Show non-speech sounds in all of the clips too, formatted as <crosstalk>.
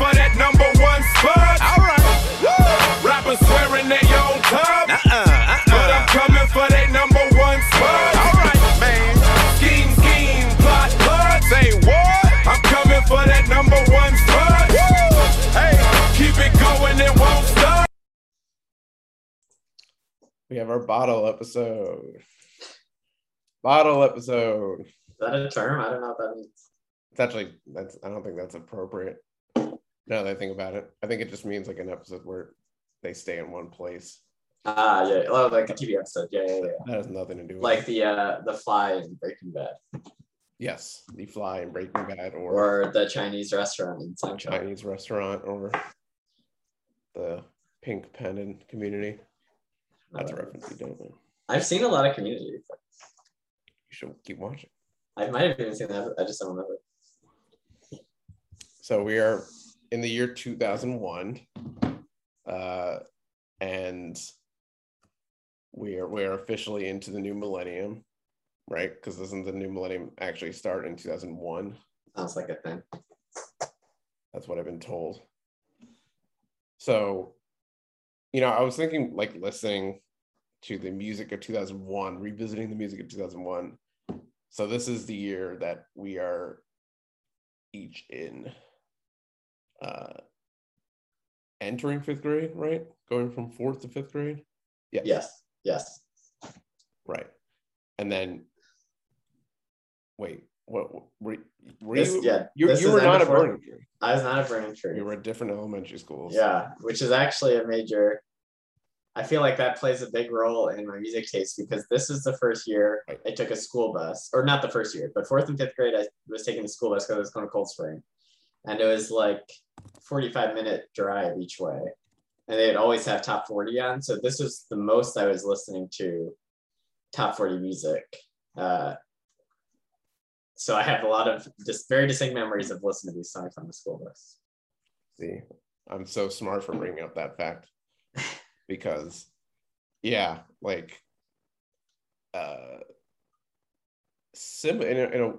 for that number one spot. All right. Rappers swearing they own top. Uh-uh, uh-uh. But I'm coming for that number one spot. All right, man. Scheme, scheme, plot, plot. Say what? I'm coming for that number one spot. Hey, keep it going, it won't stop. We have our bottle episode. Bottle episode. Is that a term? I don't know what that means. It's actually that's I don't think that's appropriate. Now that I think about it, I think it just means like an episode where they stay in one place. Ah, yeah. Oh, like a TV episode. Yeah, yeah, yeah. That has nothing to do with Like the uh the fly in Breaking Bad. yes, the fly in Breaking Bad or, Or the Chinese restaurant in Seinfeld. Chinese restaurant or the pink Pen pendant community. That's a reference you don't know. I've seen a lot of community. You should keep watching. I might have even seen that. I just don't remember. So we are in the year 2001, uh, and we are we are officially into the new millennium, right? Because doesn't the new millennium actually start in 2001? Sounds like a thing. That's what I've been told. So, you know, I was thinking like listening to the music of 2001, revisiting the music of 2001. So this is the year that we are each in uh entering fifth grade, right? Going from fourth to fifth grade. Yeah. Yes. Yes. Right. And then wait, what were, were This- you yeah, you, you were not a burning tree. I was not a burning tree. You were at different elementary schools. Yeah, which is actually a major. I feel like that plays a big role in my music taste because this is the first year Right. I took a school bus, or not the first year, but fourth and fifth grade, I was taking the school bus because I was going to Cold Spring, and it was like forty-five minute drive each way, and they'd always have top forty on. So this was the most I was listening to top forty music. Uh, so I have a lot of just very distinct memories of listening to these songs on the school bus. See, I'm so smart for bringing up that fact <laughs> because, yeah, like, uh, sim in a, in a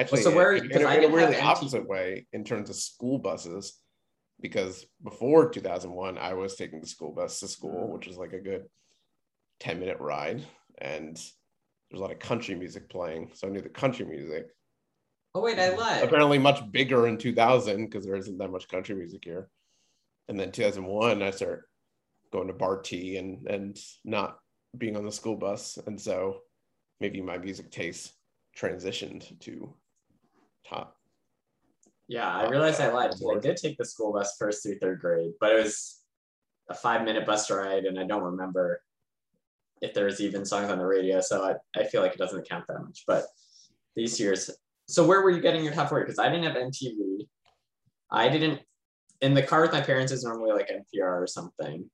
actually, so where- in, in a, I in a didn't really MTV. opposite way in terms of school buses, because before 2001, I was taking the school bus to school, mm-hmm. which is like a good 10 minute ride, and there's a lot of country music playing, so I knew the country music Oh wait, I mm-hmm. lied. apparently much bigger in 2000 because there isn't that much country music here. And then 2001, I start going to Bar T and and not being on the school bus, and so maybe my music taste transitioned to top. Yeah, I realized I lied. I did take the school bus first through third grade, but it was a five minute bus ride, and I don't remember if there was even songs on the radio. So I, I feel like it doesn't count that much. But these years, so where were you getting your top 40? Because I didn't have MTV. I didn't, in the car with my parents is normally like NPR or something.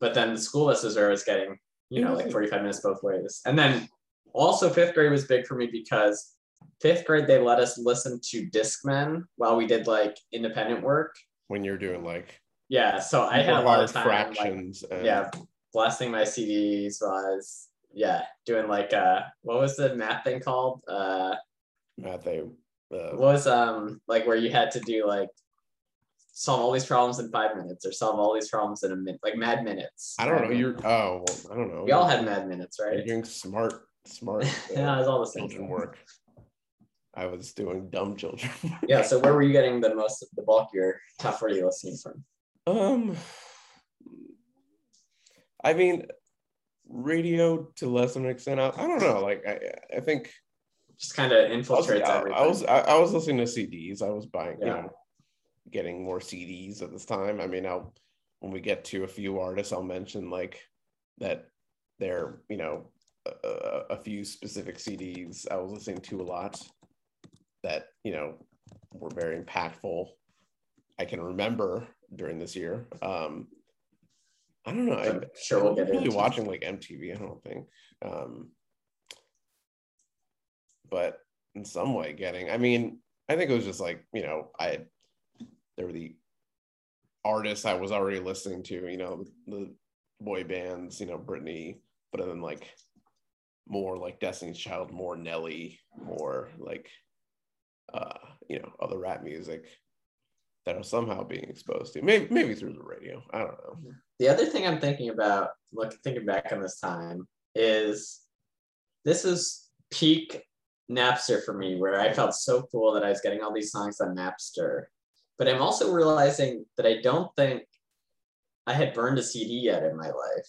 But then the school bus is where I was getting, you know, like mm-hmm. 45 minutes both ways. And then also fifth grade was big for me because fifth grade they let us listen to Discman while we did like independent work. When you're doing like Yeah, so I had a lot of time like, fractions. and, yeah, blasting my CDs while I was yeah doing like uh what was the math thing called? Uh, math they, uh, was um like where you had to do like solve all these problems in five minutes or solve all these problems in a minute, like Mad Minutes. I don't know. You're oh, well, I don't know. we all had Mad Minutes, right You're doing smart, smart <laughs> yeah, it uh, was all the same. work. I was doing dumb children. <laughs> Yeah, so where were you getting the most of the bulkier top 40 listening from? Um, I mean, radio to less of an extent. I, I don't know. Like, I, I think Just kind of I was, infiltrates I, everything. I was, I, I was listening to CDs. I was buying, you know, getting more CDs at this time. I mean, I'll when we get to a few artists, I'll mention like that they're, you know, a- a few specific CDs I was listening to a lot that you know were very impactful. I can remember during this year. Um, I don't know. I, I'm sure we'll get really watching like MTV. I don't think, um, but in some way, getting. I mean, I think it was just like you know, I there were the artists I was already listening to. You know, the boy bands. You know, Britney, but then like more like Destiny's Child, more Nelly, more like uh you know other rap music that are somehow being exposed to maybe maybe through the radio. I don't know. The other thing I'm thinking about, look, thinking back on this time, is this is peak Napster for me, where I felt so cool that I was getting all these songs on Napster. But I'm also realizing that I don't think I had burned a CD yet in my life.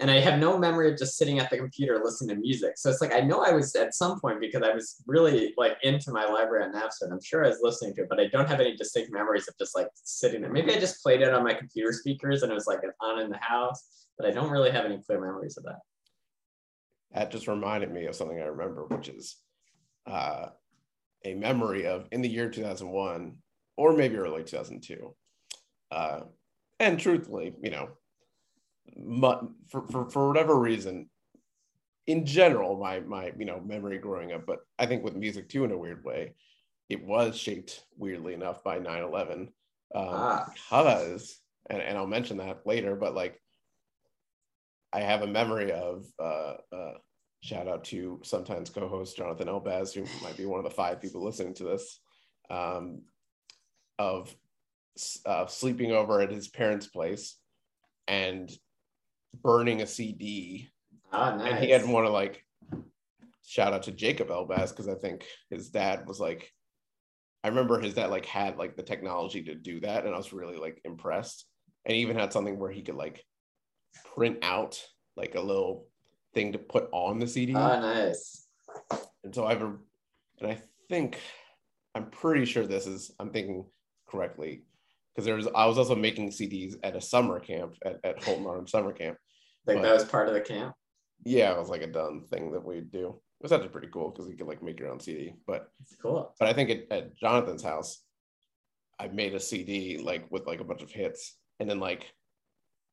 And I have no memory of just sitting at the computer listening to music. So it's like I know I was at some point because I was really like into my library on Napster. And I'm sure I was listening to it, but I don't have any distinct memories of just like sitting there. Maybe I just played it on my computer speakers and it was like on in the house, but I don't really have any clear memories of that. That just reminded me of something I remember, which is uh, a memory of in the year 2001 or maybe early 2002. Uh, and truthfully, you know, for, for, for whatever reason, in general, my, my, you know, memory growing up, but I think with music too, in a weird way, it was shaped weirdly enough by 9 11. Um, ah. Because, and, and I'll mention that later, but like, I have a memory of uh, uh, shout out to sometimes co-host Jonathan Elbaz, who might be one of the five people listening to this, um, of uh, sleeping over at his parents' place and burning a CD. Ah, nice. And he had one of like shout out to Jacob Elbaz because I think his dad was like, I remember his dad like had like the technology to do that, and I was really like impressed. And he even had something where he could like print out like a little thing to put on the CD. Ah, nice. And so I've, and I think, I'm pretty sure this is, I'm thinking correctly, because there was, I was also making CDs at a summer camp at, at Holton Arm Summer Camp. Like that was part of the camp? Yeah, it was like a done thing that we'd do. It was actually pretty cool because you could like make your own CD. But it's cool. But I think at, at Jonathan's house, I made a CD like with like a bunch of hits and then like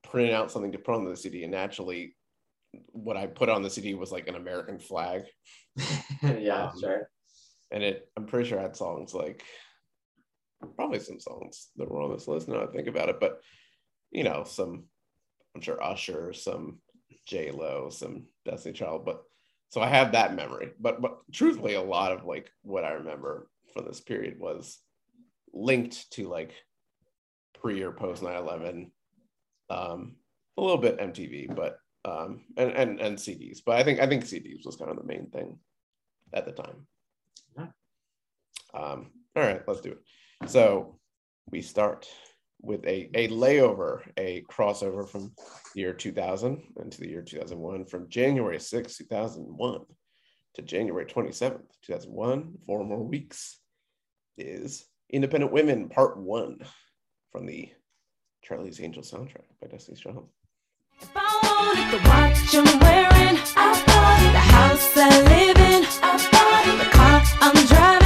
printed out something to put on the CD and naturally what I put on the CD was like an American flag. <laughs> yeah, um, sure. And it, I'm pretty sure I had songs like probably some songs that were on this list. Now I think about it, but you know, some I'm sure Usher, some J Lo, some Destiny Child, but so I have that memory. But but truthfully, a lot of like what I remember from this period was linked to like pre or post 9-11 um a little bit mtv but um, and, and and CDs. But I think I think CDs was kind of the main thing at the time. Yeah. Um, all right, let's do it. So we start with a, a layover, a crossover from the year 2000 into the year 2001, from January 6, 2001 to January 27th, 2001, four more weeks, is Independent Women Part 1 from the Charlie's Angels soundtrack by Destiny's Child the watch I'm wearing. I bought the house I live in. I bought the car I'm driving.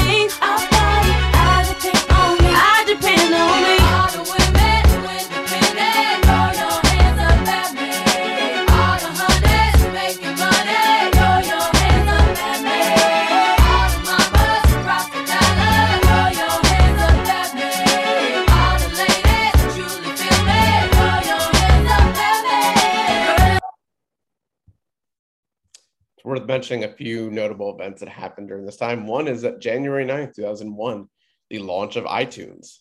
Worth mentioning a few notable events that happened during this time. One is that January 9th, 2001, the launch of iTunes.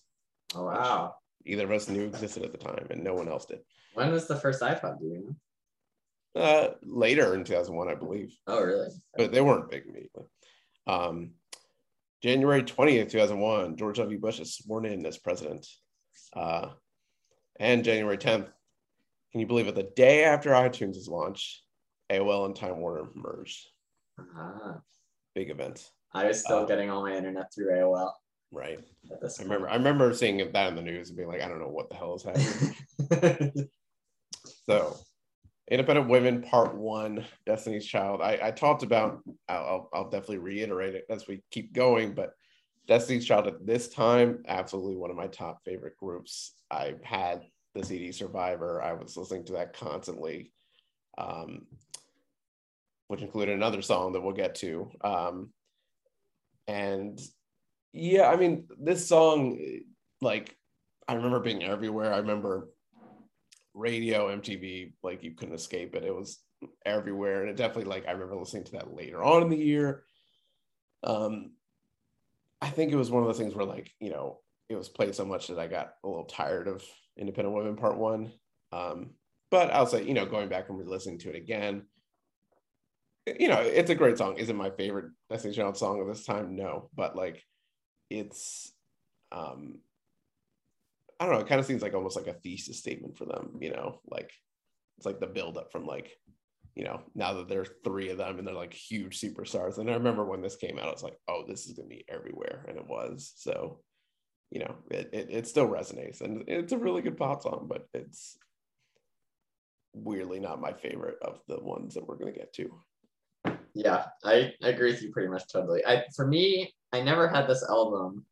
Oh, wow. Either of us knew existed at the time, and no one else did. When was the first iPod, do you know? Uh, later in 2001, I believe. Oh, really? But they weren't big immediately. Um, January 20th, 2001, George W. Bush is sworn in as president. Uh, and January 10th, can you believe it? The day after iTunes is launched, AOL and Time Warner merged. Uh-huh. Big event. I was still uh, getting all my internet through AOL. Right. I remember. I remember seeing that in the news and being like, I don't know what the hell is happening. <laughs> so, Independent Women Part One, Destiny's Child. I, I talked about. I'll, I'll definitely reiterate it as we keep going, but Destiny's Child at this time, absolutely one of my top favorite groups. I had the CD Survivor. I was listening to that constantly. Um, which included another song that we'll get to. Um, and yeah, I mean, this song, like, I remember being everywhere. I remember radio, MTV, like, you couldn't escape it. It was everywhere. And it definitely, like, I remember listening to that later on in the year. Um, I think it was one of those things where like you know it was played so much that I got a little tired of Independent Women Part One. Um, but I'll say you know going back and re-listening to it again, you know it's a great song. Is it my favorite Destiny Child song of this time? No, but like it's um I don't know, it kind of seems like almost like a thesis statement for them, you know, like it's like the build up from like, you know, now that there's three of them and they're like huge superstars. And I remember when this came out, I was like, oh, this is gonna be everywhere. And it was. So, you know, it, it, it still resonates and it's a really good pop song, but it's weirdly not my favorite of the ones that we're gonna get to. Yeah, I, I agree with you pretty much totally. I for me, I never had this album,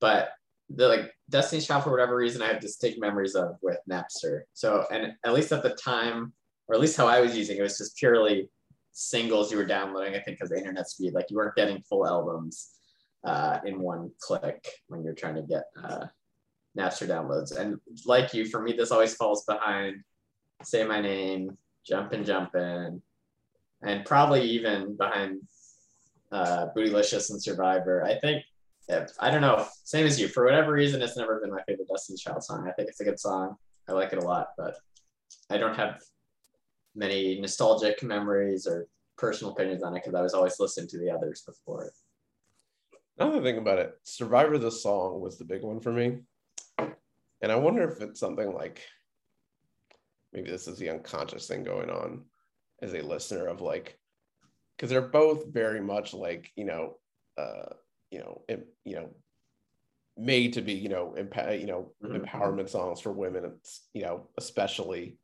but the like Destiny's Child for whatever reason I have distinct memories of with Napster. So and at least at the time, or at least how I was using it, was just purely singles you were downloading. I think because the internet speed, like you weren't getting full albums uh, in one click when you're trying to get uh, Napster downloads. And like you, for me, this always falls behind Say My Name, jump Jumpin' Jumpin', and probably even behind uh, Bootylicious and Survivor. I think I don't know. Same as you. For whatever reason, it's never been my favorite Destiny's Child song. I think it's a good song. I like it a lot, but I don't have many nostalgic memories or personal opinions on it because I was always listening to the others before it. Thing about it, Survivor the song was the big one for me. And I wonder if it's something like maybe this is the unconscious thing going on as a listener of like because they're both very much like, you know, uh you know, em, you know, made to be, you know, empa- you know, Mhm. empowerment songs for women. It's, you know, especially,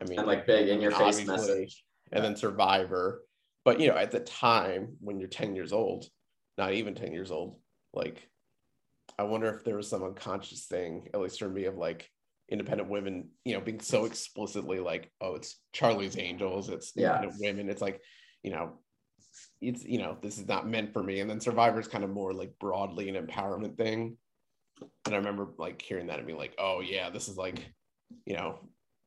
I mean, And like big in your face message. and then Survivor. But you know, at the time when you're 10 years old, not even 10 years old, like I wonder if there was some unconscious thing, at least for me, of like independent women, you know, being so explicitly like, oh, it's Charlie's Angels, it's Yeah. women. It's like, you know, it's you know, this is not meant for me. And then Survivor's kind of more like broadly an empowerment thing. And I remember like hearing that and being like, oh yeah, this is like, you know,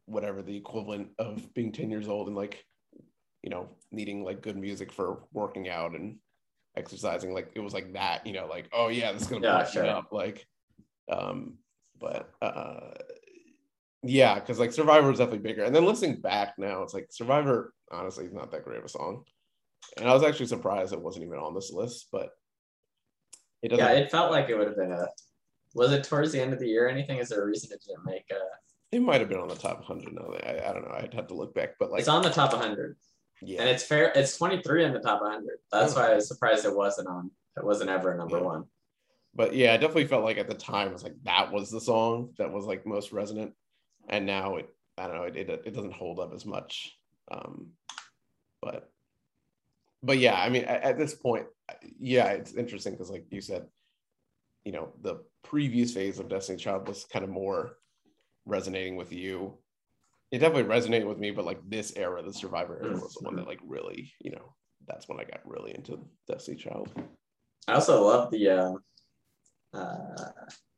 whatever the equivalent of being 10 years old and like you know needing like good music for working out and exercising like it was like that you know like oh yeah this is gonna Yeah, sure. up like um but uh yeah because like survivor was definitely bigger and then listening back now it's like survivor honestly is not that great of a song and i was actually surprised it wasn't even on this list but it doesn't Yeah, it felt like it would have been a. Was it towards the end of the year or anything? Is there a reason it didn't make a? it might have been on the top 100 No, I, I don't know i'd have to look back but like it's on the top 100, yeah and it's fair. It's 23 in the top 100. That's why I was surprised it wasn't on. It wasn't ever a number Yeah. one. but yeah, I definitely felt like at the time it was like that was the song that was like most resonant, and now it I don't know it it, it doesn't hold up as much. Um, but but yeah, I mean at, at this point, yeah, it's interesting because like you said, you know, the previous phase of Destiny Child was kind of more resonating with you. It definitely resonated with me, but like this era, the Survivor era, was the one that like really, you know, that's when I got really into Destiny Child. I also love the um, uh,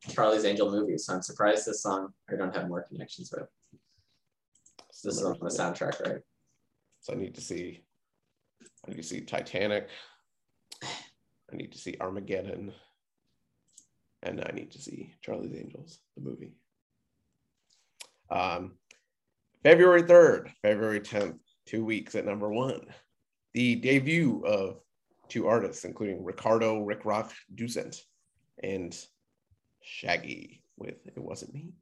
Charlie's Angel movie, so I'm surprised this song I don't have more connections with. This is on the soundtrack, right? So I need to see. I need to see Titanic. I need to see Armageddon, and I need to see Charlie's Angels, the movie. Um, February third, February tenth, two weeks at number one. The debut of two artists, including Ricardo RikRok Ducent and Shaggy with "It Wasn't Me."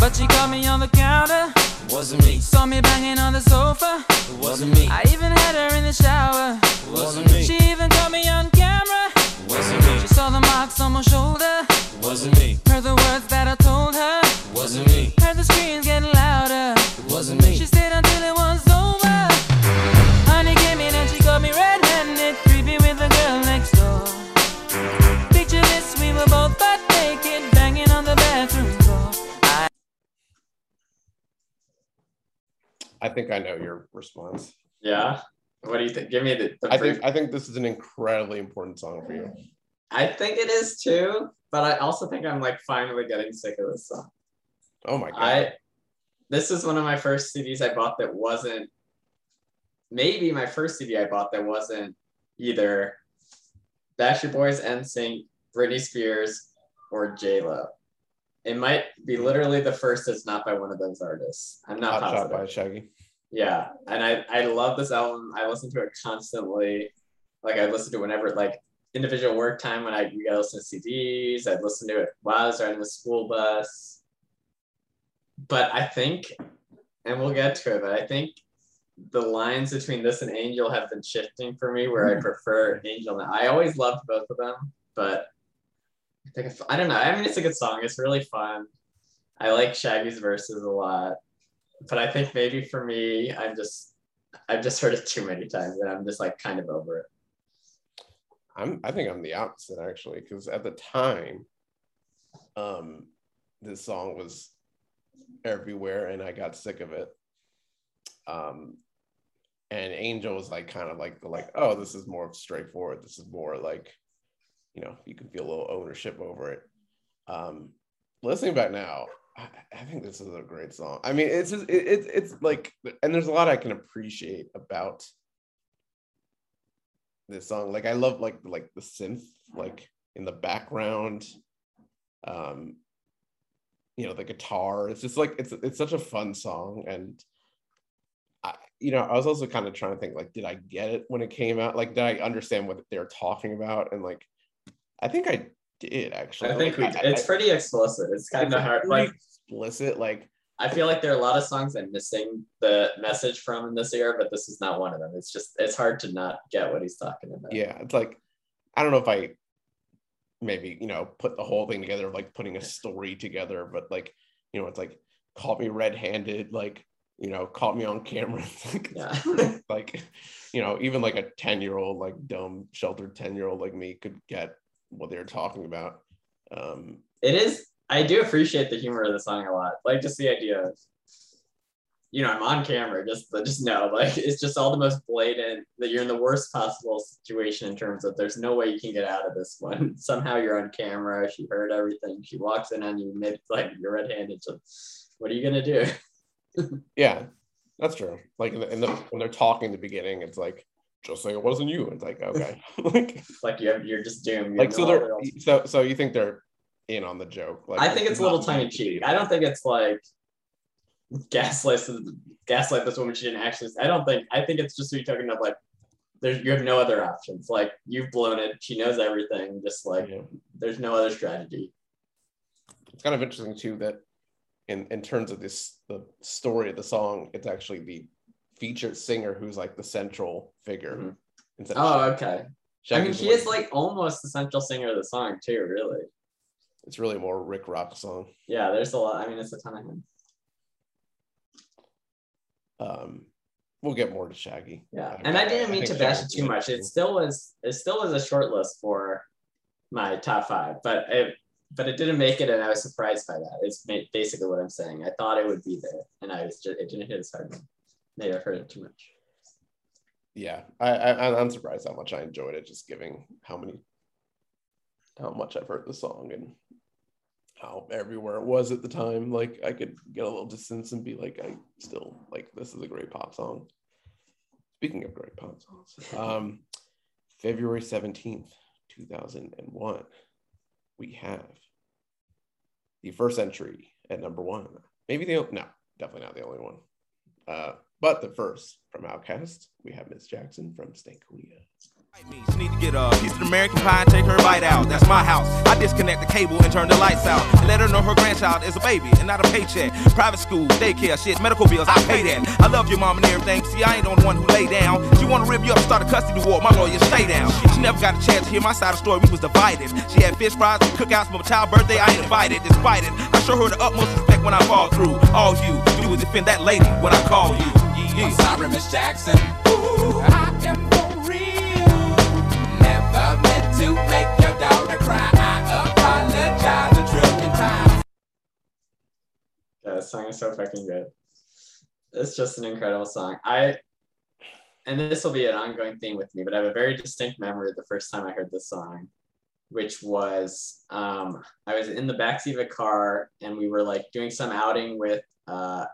But she caught me on the counter. Wasn't me, Saw me banging on the sofa. wasn't me, I even had her in the shower. wasn't me, She even caught me on camera. wasn't me. She saw the marks on my shoulder. wasn't me, Heard the words that I told her. wasn't me, Heard the screams getting louder. wasn't me. She stayed until it was over. Honey came in and she caught me red-handed, I think I know your response. Yeah. What do you think? Give me the. the I think I think this is an incredibly important song for you. I think it is too, but I also think I'm like finally getting sick of this song. Oh my god! I this is one of my first CDs I bought that wasn't maybe my first CD I bought that wasn't either Backstreet Boys, NSYNC, Britney Spears, or J Lo. It might be literally the first that's not by one of those artists. I'm not Hot positive. by Shaggy. Yeah, and I I love this album. I listen to it constantly. Like I listen to it whenever like individual work time when I we gotta listen to CDs. I'd listen to it while I was riding the school bus. But I think, and we'll get to it. But I think the lines between this and Angel have been shifting for me, where I hmm. prefer Angel now. I always loved both of them, but I think if, don't know. I mean, it's a good song. It's really fun. I like Shaggy's verses a lot but I think maybe for me, I'm just I've just heard it too many times and I'm just like kind of over it. I'm I think I'm the opposite actually, because at the time, um, this song was everywhere and I got sick of it. Um, and Angel was like kind of like like, oh, this is more straightforward. This is more like, you know, you can feel a little ownership over it. Um, listening back now, I, I think this is a great song. I mean, it's just, it, it's it's like, and there's a lot I can appreciate about this song. Like I love like like the synth like in the background. Um you know, the guitar. It's just like it's it's such a fun song and I you know, I was also kind of trying to think like did I get it when it came out? Like did I understand what they're talking about and like I think I did actually. I think we Like, I- it's I- pretty explicit. It's kind it's of hard. Like explicit like I feel like there are a lot of songs I'm missing the message from in this era, but this is not one of them. It's just it's hard to not get what he's talking about. yeah it's like i don't know if i maybe you know put the whole thing together of like putting a story together but like you know it's like caught me red-handed like you know caught me on camera <laughs> Yeah. <laughs> like you know even like a 10 year old like dumb sheltered 10 year old like me could get what they're talking about um it is I do appreciate the humor of the song a lot. Like just the idea of you know, I'm on camera, just just know, like <laughs> it's just all the most blatant that you're in the worst possible situation in terms of there's no way you can get out of this one. <laughs> Somehow you're on camera, she heard everything, she walks in on you, maybe like you're red-handed. So what are you gonna do? <laughs> yeah that's true like in the, in the, when they're talking in the beginning it's like just say it wasn't you it's like okay <laughs> <laughs> like like you have, you're just doomed. You like so they're so so you think they're in on the joke like I think it's a little not tongue in meant to cheek. I don't think it's like gaslight gaslight this woman. She didn't actually. I don't think. I think it's just you talking about like there's you have no other options. Like you've blown it. She knows everything. Just like Yeah. there's no other strategy. it's kind of interesting too that in in terms of this the story of the song it's actually the featured singer who's like the central figure Mhm. instead Oh, Shaggy. okay. I mean, Shaggy's she the is like almost the central singer of the song too. Really. it's really more RikRok song Yeah. There's a lot. I mean, it's a ton of him. um we'll get more to shaggy Yeah. I- And I didn't mean think to bash it too much. It still was. It still was a short list for my top five, but it. But it didn't make it, and I was surprised by that. It's basically what I'm saying. I thought it would be there, and I was just it didn't hit as hard. I've heard it too much. yeah I, I i'm surprised how much i enjoyed it just giving how many how much i've heard the song and how everywhere it was at the time like i could get a little distance and be like i still like this is a great pop song. Speaking of great pop songs um february 17th 2001 we have the first entry at number one. Maybe the no definitely not the only one. Uh but the first from OutKast, we have Miss Jackson from Stankonia. She need to get a piece of American pie and take her bite out. That's my house. I disconnect the cable and turn the lights out. And let her know her grandchild is a baby and not a paycheck. Private school, daycare, shit, medical bills, I pay that. I love your mom and everything. See, I ain't the only one who lay down. She wanna rip you up, start a custody war. My lawyer, stay down. She never got a chance to hear my side of the story. We was divided. She had fish fries and cookouts for my child birthday. I ain't invited, despite it. I show her the utmost respect when I fall through. All you do is defend that lady when I call you. Yeah. I'm sorry, Miss Jackson. Ooh, I am for real. Never meant to make your daughter cry. I apologize a trillion times. Yeah, this song is so fucking good. It's just an incredible song. I and this will be an ongoing theme with me, but I have a very distinct memory of the first time I heard this song, which was um, I was in the backseat of a car and we were like doing some outing with uh,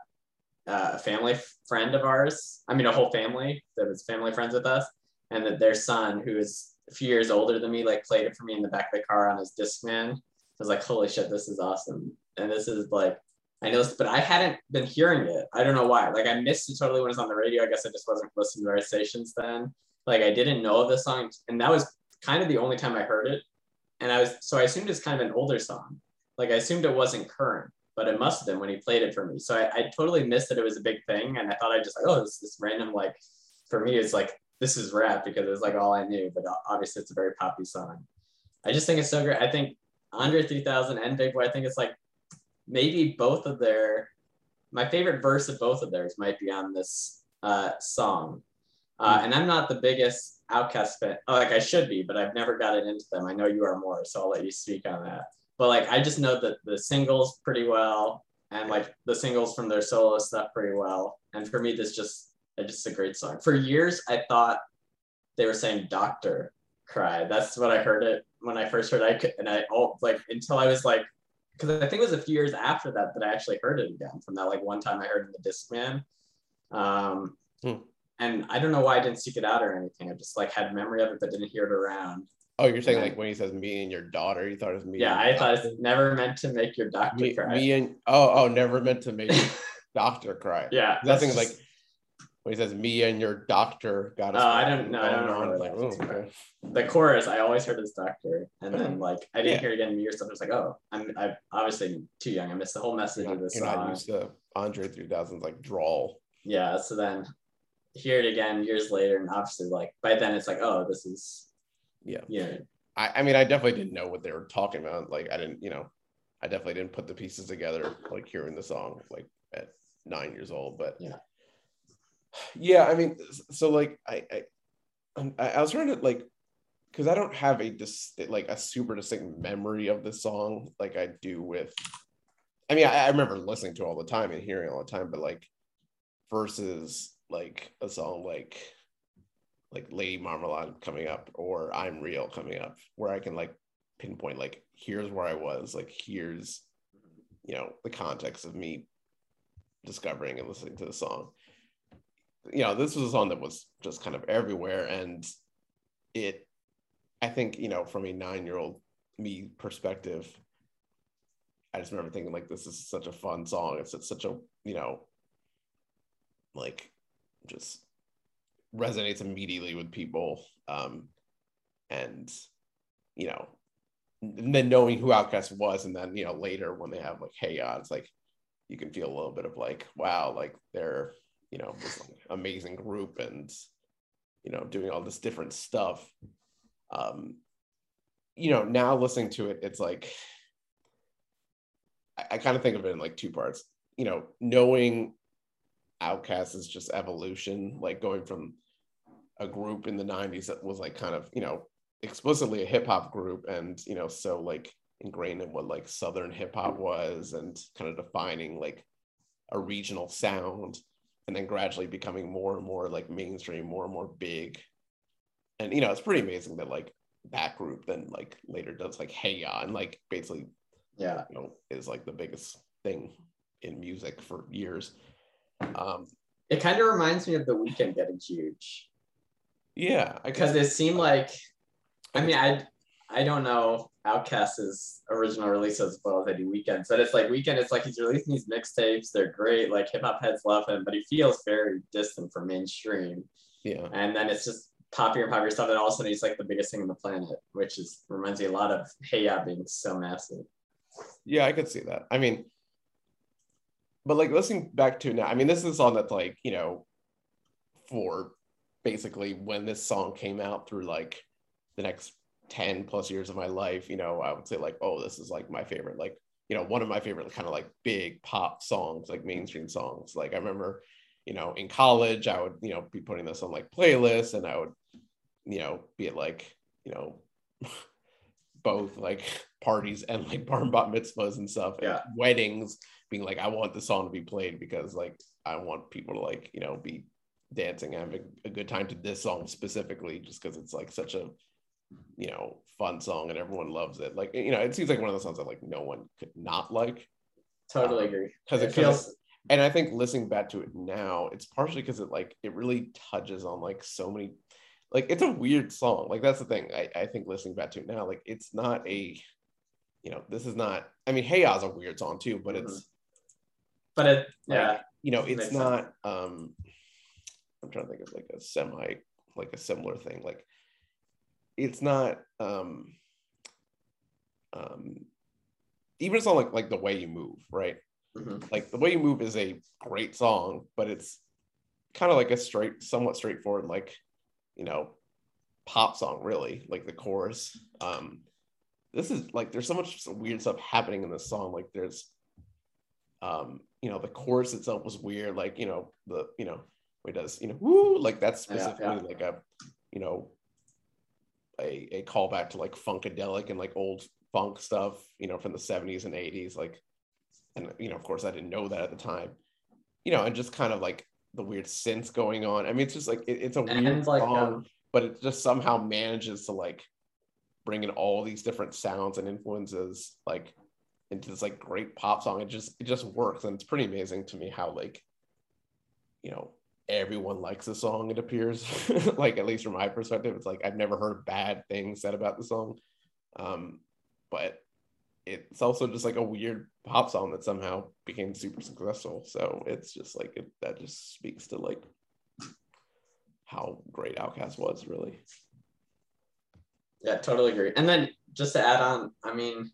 uh, a family friend of ours. I mean, a whole family that was family friends with us, and that their son, who is a few years older than me like played it for me in the back of the car on his Discman. I was like, holy shit, this is awesome. And this is like I know, but I hadn't been hearing it. I don't know why. Like I missed it totally when it was on the radio. I guess I just wasn't listening to our stations then. Like I didn't know of the song, and that was kind of the only time I heard it. And I was so I assumed it's kind of an older song. Like I assumed it wasn't current, but it must have been when he played it for me. So I, I totally missed that it was a big thing, and I thought I just like, oh, this this random like for me it's like this is rap because it's like all I knew, but obviously it's a very poppy song. I just think it's so great. I think Andre 3000 and Big Boi, I think it's like maybe both of their my favorite verse of both of theirs might be on this uh, song. Uh, and I'm not the biggest OutKast fan, oh, like I should be, but I've never gotten into them. I know you are more, so I'll let you speak on that. But like I just know that the singles pretty well, and like the singles from their solo stuff pretty well. And for me, this just it's just a great song. For years, I thought they were saying "Doctor Cry." That's what I heard it when I first heard it. I could, and I oh like until I was like because I think it was a few years after that that I actually heard it again from that like one time I heard in the Discman. Um, Hmm. And I don't know why I didn't seek it out or anything. I just like had memory of it, but didn't hear it around. Oh, you're saying like when he says me and your daughter, you thought it was me. Yeah, I thought it's never meant to make your doctor me, cry. me and oh oh never meant to make <laughs> doctor cry. yeah, Nothing that's like just- when he says me and your doctor got us. Oh, I don't know, I don't know on," like, oh, okay. the chorus. I always heard as doctor, and then hmm. like I didn't Yeah. hear it again in years. So I was like, oh, I'm I'm obviously too young. I missed the whole message You're of not, this you're not used to Andre 3000's like drawl. yeah so then hear it again years later and obviously like by then it's like oh this is Yeah. know I, I mean, I definitely didn't know what they were talking about. Like, I didn't, you know, I definitely didn't put the pieces together, like hearing the song, like at nine years old. But Yeah. yeah, I mean, so like, I, I, um, I I was trying to like, because I don't have a dis like a super distinct memory of the song like I do with. I mean, I, I remember listening to it all the time and hearing it all the time, but like, versus like a song like like Lady Marmalade coming up or I'm Real coming up, where I can like pinpoint like here's where I was, like here's you know the context of me discovering and listening to the song. You know, this was a song that was just kind of everywhere, and it, I think, you know, from a nine-year-old me perspective, I just remember thinking like this is such a fun song. It's, it's such a you know, like just resonates immediately with people um and you know then knowing who OutKast was and then you know later when they have like hey it's like you can feel a little bit of like wow like they're you know this like, amazing group and you know doing all this different stuff. Um you know now listening to it it's like i, I kind of think of it in like two parts. You know knowing OutKast is just evolution like going from a group in the 90s that was like kind of you know explicitly a hip hop group and you know so like ingrained in what like southern hip hop was and kind of defining like a regional sound and then gradually becoming more and more like mainstream more and more big. And you know it's pretty amazing that like that group then like later does like hey ya and like basically yeah. you know is like the biggest thing in music for years. Um it kind of reminds me of the Weeknd getting huge yeah because it seemed uh, like i mean i i don't know OutKast's original release as well as i do Weeknd but it's like Weeknd it's like he's releasing these mixtapes they're great like hip-hop heads love him but he feels very distant from mainstream. Yeah. And then it's just and poppier stuff and all of a sudden he's like the biggest thing on the planet which is reminds me a lot of hey ya being so massive. Yeah, I could see that. I mean, but like listening back to now, I mean, this is a song that's like, you know, for basically when this song came out through like the next 10 plus years of my life, you know, I would say like, oh, this is like my favorite, like, you know, one of my favorite kind of like big pop songs, like mainstream songs. Like I remember, you know, in college, I would, you know, be putting this on like playlists and I would, you know, be at like, you know, <laughs> both like parties and like <laughs> bar and mitzvahs and stuff, and Yeah. weddings, being like, I want the song to be played because like I want people to like, you know, be dancing, having a good time to this song specifically, just because it's like such a, you know, fun song and everyone loves it. Like, you know, it seems like one of the songs that like no one could not like. totally Um, agree 'cause it it- 'cause it- feels and I think listening back to it now, it's partially because it like it really touches on like so many like it's a weird song. Like that's the thing. I, I think listening back to it now, like it's not a, you know, this is not. I mean, Hey Ya's a weird song too, but it's But it, yeah, you know, it's not. um I'm trying to think of like a semi, like a similar thing. Like it's not. um um Even it's not like like the way you move, right? mhm. like the way you move is a great song but it's kind of like a straight somewhat straightforward like you know pop song really like the chorus um this is like there's so much weird stuff happening in this song like there's um you know the chorus itself was weird like you know the you know it does you know woo like that's Yeah, yeah. specifically like a you know a, a callback to like funkadelic and like old funk stuff you know from the 70s and 80s like and you know of course i didn't know that at the time you know and just kind of like the weird synths going on i mean it's just like it- it's a weird And, like, song um, but it just somehow manages to like bring in all these different sounds and influences like into this like great pop song it just it just works and it's pretty amazing to me how like you know everyone likes the song it appears. <laughs> Like at least from my perspective it's like i've never heard bad things said about the song. Um but it's also just like a weird pop song that somehow became super successful. So it's just like it, that just speaks to like how great OutKast was really. Yeah, totally agree. And then just to add on, I mean,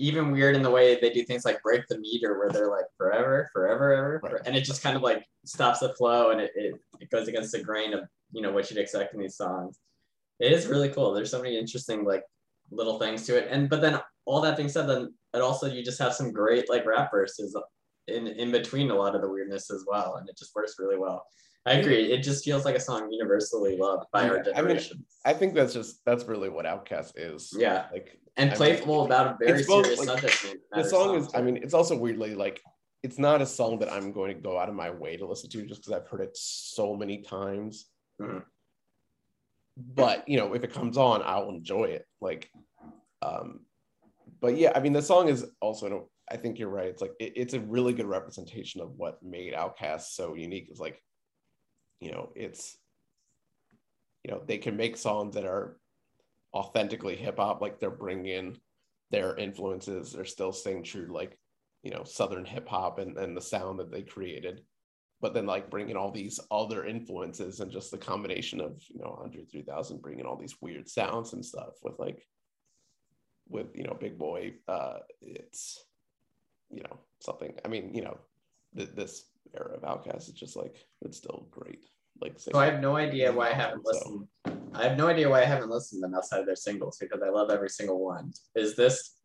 even weird in the way they do things like break the meter where they're like forever, forever, ever. Right. And it just kind of like stops the flow and it, it, it goes against the grain of, you know, what you'd expect in these songs. It is really cool. There's so many interesting like little things to it. And but then all that being said, then it also you just have some great like rap verses in in between a lot of the weirdness as well. And it just works really well. I agree. It just feels like a song universally loved by our Yeah, I mean, i think that's just that's really what OutKast is Yeah. like and I playful mean, about a very both, serious like, subject. the song is songs, i mean it's also weirdly like it's not a song that i'm going to go out of my way to listen to just because i've heard it so many times Mhm. but you know if it comes on i'll enjoy it like um but yeah i mean the song is also i think you're right it's like it, it's a really good representation of what made OutKast so unique is like you know it's you know they can make songs that are authentically hip-hop like they're bringing in their influences they're still staying true like you know southern hip-hop and, and the sound that they created. But then like bringing all these other influences and just the combination of you know Andre 3000 bringing all these weird sounds and stuff with like with you know Big Boi uh it's you know something i mean you know th- this era of OutKast is just like it's still great like So I have no idea why I haven't So- listened. I have no idea why I haven't listened to them outside of their singles because I love every single one. Is this?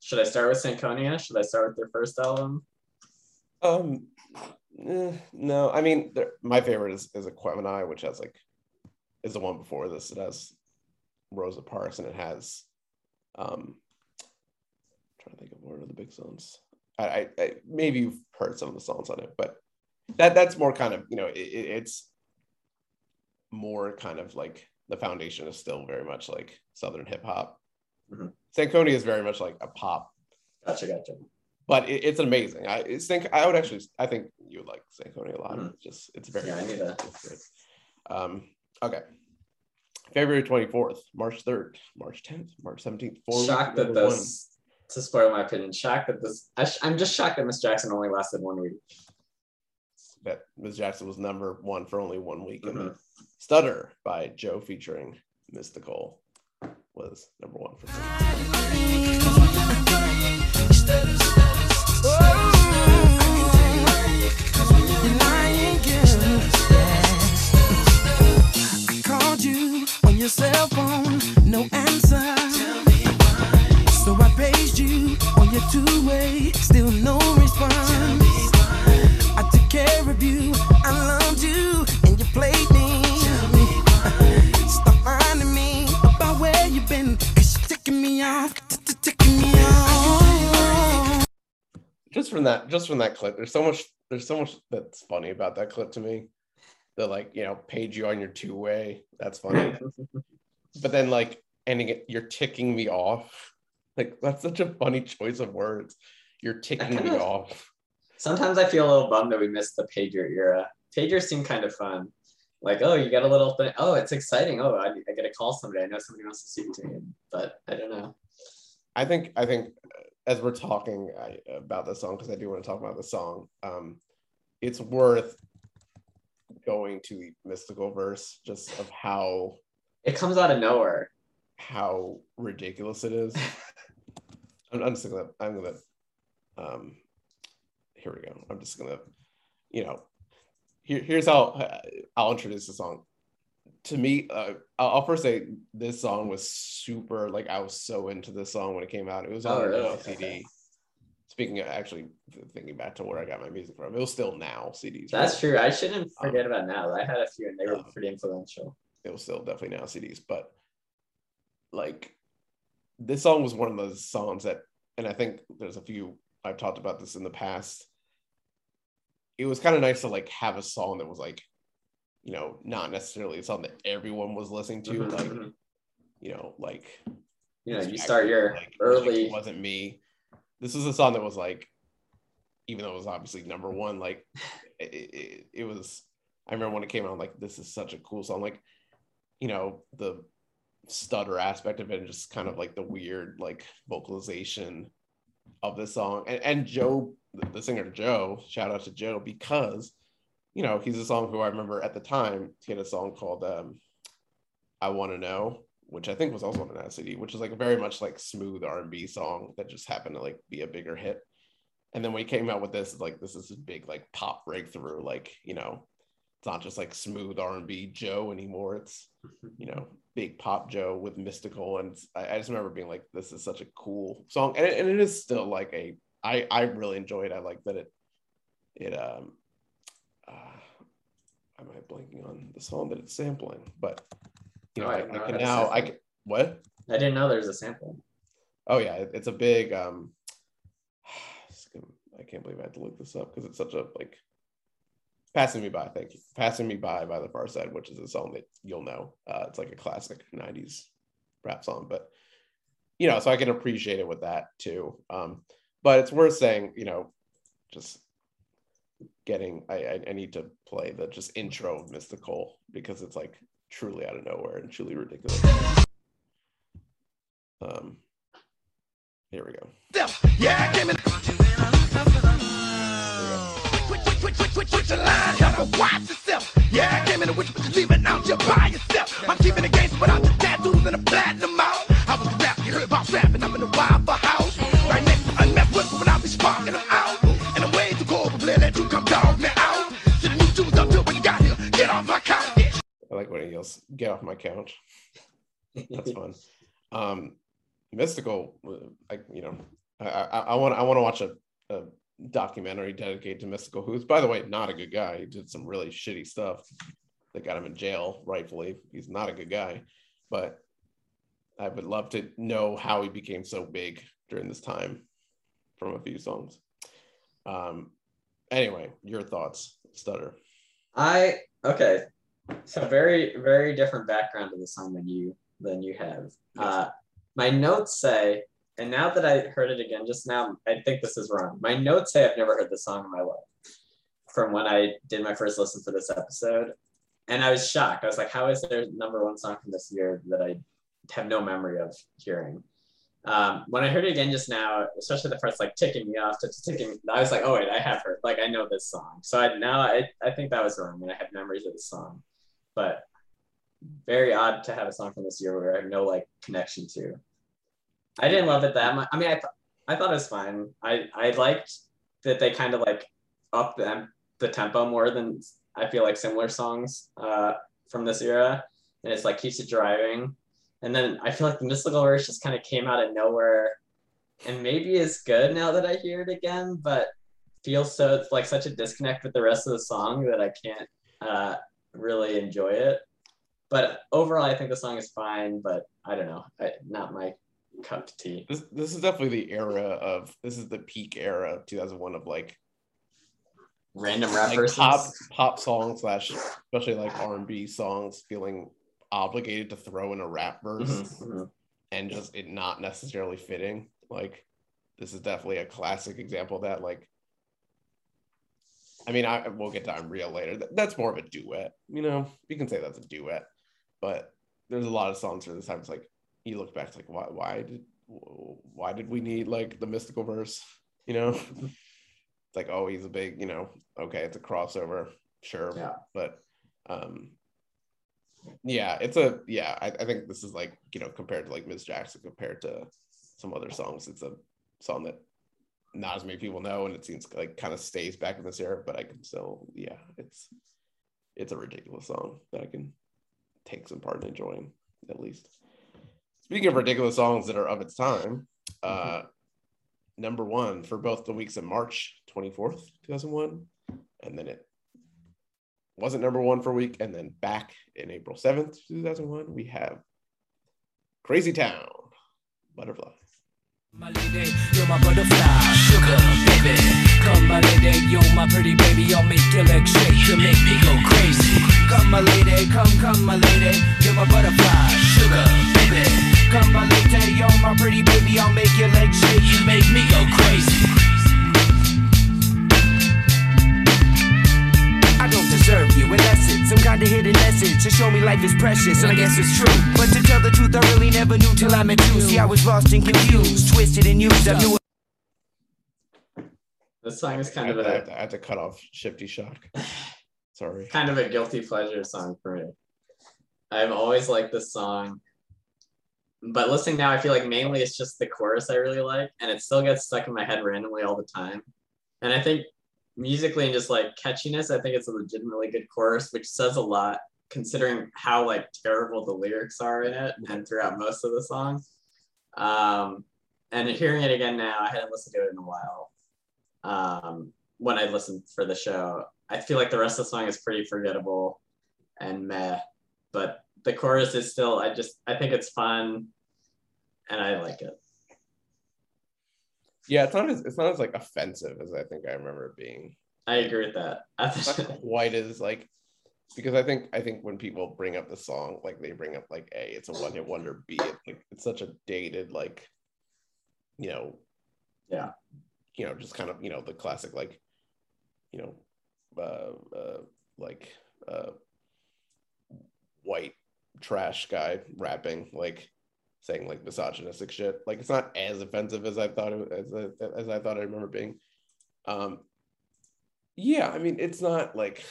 Should I start with Stankonia? Should I start with their first album? Um, eh, no, I mean, my favorite is is Aquemini, which has like is the one before this. It has Rosa Parks and it has um, I'm trying to think of what are the big songs. I, I, maybe you've heard some of the songs on it, but that that's more kind of you know it, it- it's more kind of like the foundation is still very much like Southern hip hop. Mhm. Stankonia is very much like a pop Gotcha, gotcha. but it, it's amazing. I it's think I would actually I think you would like Stankonia a lot. Mhm. It's just it's very Yeah, I knew that. Um, okay. February 24th, March 3rd, March 10th, March 17th. Shocked that this, to spoil my opinion, shocked that this. I sh- I'm just shocked that Miss Jackson only lasted one week. that Miss Jackson was number one for only one week. And Mhm. Stutter by Joe featuring Mystikal was number one for Called you on your cell phone, no answer. So I paged you on your two-way, still no response. I took care of you, I loved you, and you played me. Stop finding me about where you've been, cause you're ticking me off, ticking me off. just from that just from that clip there's so much there's so much that's funny about that clip to me the like you know page you on your two-way that's funny <laughs> but then like ending it you're ticking me off like that's such a funny choice of words you're ticking me off Sometimes I feel a little bummed that we missed the pager era. Pagers seem kind of fun. like, oh, you got a little thing. Oh, it's exciting. Oh, I, I get to call somebody. I know somebody wants to speak to me, but I don't know. I think I think uh, as we're talking about the song because I do want to talk about the song. Um, it's worth going to the Mystikal verse just of how It comes out of nowhere. how ridiculous it is. <laughs> I'm, I'm just gonna I'm gonna um here we go. I'm just gonna you know here, here's how uh, I'll introduce the song. To me, uh, I'll I'll first say this song was super like I was so into this song when it came out. It was on Oh, really? CD. Speaking of actually thinking back to where I got my music from, it was still now CDs. That's right? true. I shouldn't forget about now. I had a few and they were Um, pretty influential. it was still definitely now CDs, but like this song was one of those songs that, and I think there's a few I've talked about this in the past. It was kind of nice to like have a song that was like, you know, not necessarily a song that everyone was listening to, Mhm, like, mhm. you know, like you know, you start your like, early. It wasn't me. This was a song that was like, even though it was obviously number one, like it, it, it was. I remember when it came out, I'm like this is such a cool song. Like, you know, the stutter aspect of it, and just kind of like the weird like vocalization of the song. And, and Joe, the, singer Joe, shout out to Joe because, you know, he's a song who I remember at the time he had a song called um, "I Want to Know." which I think was also on an CD, which is like a very much like smooth R and B song that just happened to like be a bigger hit. And then he came out with this, like this is a big like pop breakthrough. Like you know, it's not just like smooth R and B Joe anymore. It's you know big pop Joe with Mystikal, and I, I just remember being like, this is such a cool song, and it, and it is still like a I I really enjoyed. it. I like that it it um. Uh, am I blanking on the song that it's sampling? But you know, Oh, I I, I can now I can what? I didn't know there was a sample. Oh yeah, it- it's a big. um <sighs> I can't believe I had to look this up because it's such a like passing me by. Thank you, passing me by by the Pharcyde, which is a song that you'll know. Uh, it's like a classic '90s rap song, but you know, so I can appreciate it with that too. Um, but it's worth saying, you know, just getting. I I, I need to play the just intro of Mystikal because it's like truly out of nowhere and truly ridiculous. Um, here we go. Yeah, Switch, switch, switch, switch, switch line. Gotta watch yourself. Yeah, came in the witch, but you leave it out you by yourself. I'm keeping the games without the tattoos and the platinum out. I was a rap, you heard about rapping. I'm in the wild for house. Right next to unmessed with when I be sparking them out. And I'm way too cold for play that you come dog me out. To the new shoes up till when you got here. Get off my couch. I like when he yells, "Get off my couch." That's fun. Um, Mystikal, uh, I you know, I I, I want I want to watch a, a documentary dedicated to Mystikal, who's by the way not a good guy. He did some really shitty stuff that got him in jail. Rightfully, he's not a good guy, but I would love to know how he became so big during this time from a few songs. Um, anyway, your thoughts, Stutter. I okay. So very very different background to the song than you than you have. Uh, my notes say, and now that I heard it again just now, I think this is wrong. My notes say I've never heard this song in my life from when I did my first listen for this episode, and I was shocked. I was like, how is there number one song from this year that I have no memory of hearing? Um, when I heard it again just now, especially the first like ticking me off ticking, I was like, oh wait, I have heard, like I know this song. So I now I, I think that was wrong, and I have memories of the song, but very odd to have a song from this year where I have no like connection to. I didn't love it that much. I mean, I th- I thought it was fine. I I liked that they kind of like up the the tempo more than I feel like similar songs uh, from this era, and it's like keeps it driving. And then I feel like the Mystikal verse just kind of came out of nowhere, and maybe is good now that I hear it again, but feels so it's like such a disconnect with the rest of the song that I can't uh, really enjoy it. But overall, I think the song is fine, but I don't know, I, not my cup tea. This this is definitely the era of this is the peak era of 2001 of like Random rap like pop pop songs slash especially like R&B songs feeling obligated to throw in a rap verse Mhm, mhm. and just it not necessarily fitting like this is definitely a classic example of that like I mean, I we'll get to I'm real later. That's more of a duet, you know. You can say that's a duet, but there's a lot of songs for this time. It's like you look back, it's like why why did why did we need like the Mystikal verse? You know, it's <laughs> like oh he's a big you know okay it's a crossover sure Yeah. but um yeah it's a yeah I, I think this is like you know compared to like Miss Jackson compared to some other songs it's a song that not as many people know and it seems like kind of stays back in this era but i can still yeah it's it's a ridiculous song that i can take some part in enjoying at least speaking of ridiculous songs that are of its time uh number one for both the weeks of march 24th 2001 and then it wasn't number one for a week and then back in april 7th 2001 we have crazy town butterfly My lady, you're my butterfly, sugar, baby. Come, my lady, you're my pretty baby. I'll make your legs shake, you make me go crazy. Come, my lady, come, come, my lady, you're my butterfly, sugar, baby. Come, my lady, you're my pretty baby. I'll make your legs shake, you make me go crazy. I don't deserve you, unless it's some kind of hidden message to show me life is precious, and I guess it's true. But to tell the truth, I really never knew till I met you. See, I was lost and confused, twisted and used. I knew This song is kind I of had, a had to cut off shifty shock <sighs> sorry kind of a guilty pleasure song for me. I've always liked this song, but listening now, I feel like mainly it's just the chorus I really like, and it still gets stuck in my head randomly all the time. And I think musically and just like catchiness, I think it's a legitimately good chorus, which says a lot considering how like terrible the lyrics are in it and throughout most of the song. Um, and hearing it again now, I hadn't listened to it in a while. Um, when I listened for the show, I feel like the rest of the song is pretty forgettable and meh, but the chorus is still, I just, I think it's fun and I like it. yeah it's not as it's not as like offensive as i think i remember it being I agree with that. I <laughs> it's not quite as like because I think I think when people bring up the song, like they bring up like A, it's a one hit wonder. B, it's like it's such a dated like, you know, Yeah. you know, just kind of you know the classic like, you know, uh, uh like uh, white trash guy rapping like saying like misogynistic shit. Like it's not as offensive as I thought it as I, as I thought I remember being. Um, yeah, I mean it's not like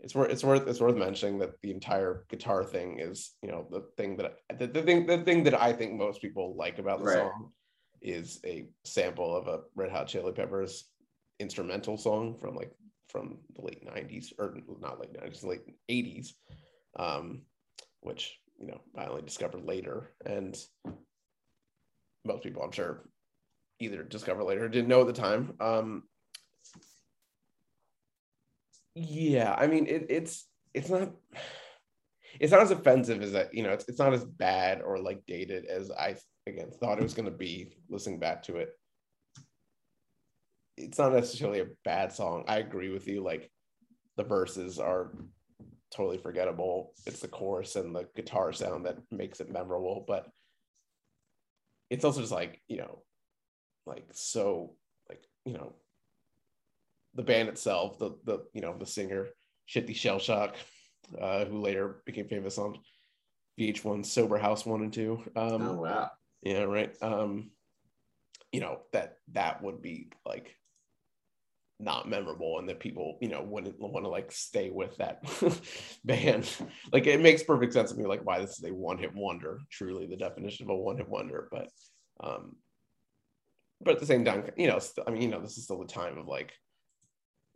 it's worth it's worth it's worth mentioning that the entire guitar thing is you know the thing that I, the, the thing the thing that I think most people like about the Right. song is a sample of a Red Hot Chili Peppers instrumental song from like from the late 90s or not late 90s late 80s um which you know I only discovered later. And most people I'm sure either discovered later or didn't know at the time. Um yeah i mean it, it's it's not it's not as offensive as that you know it's, it's not as bad or like dated as i again thought it was going to be listening back to it. It's not necessarily a bad song. I agree with you like the verses are totally forgettable. It's the chorus and the guitar sound that makes it memorable but it's also just like you know like so like you know the band itself the the you know the singer shitty Shellshock uh who later became famous on vh1 sober house one and two. Um oh wow. yeah right. Um you know that that would be like not memorable and that people you know wouldn't want to like stay with that <laughs> band. Like it makes perfect sense to me like why this is a one-hit wonder truly the definition of a one-hit wonder but um but at the same time you know i mean you know this is still the time of like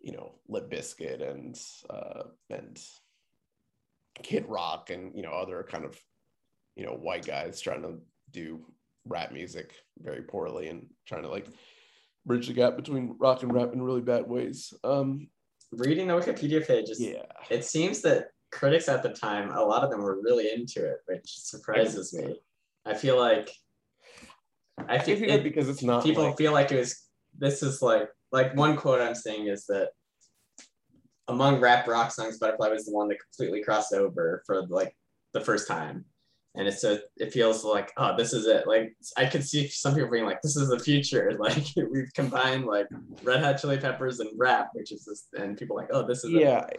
you know Limp Bizkit and uh and kid rock and you know other kind of you know white guys trying to do rap music very poorly and trying to like bridge the gap between rock and rap in really bad ways um Reading the Wikipedia page, yeah it seems that critics at the time, a lot of them were really into it, which surprises me. I feel like I feel think it, because it's not people like, feel like it was this is like like one quote I'm saying is that among rap rock songs, Butterfly was the one that completely crossed over for like the first time. And it's so it feels like oh this is it. Like I could see some people being like this is the future. <laughs> Like we've combined like Red Hot Chili Peppers and rap which is this and people like oh this is yeah I,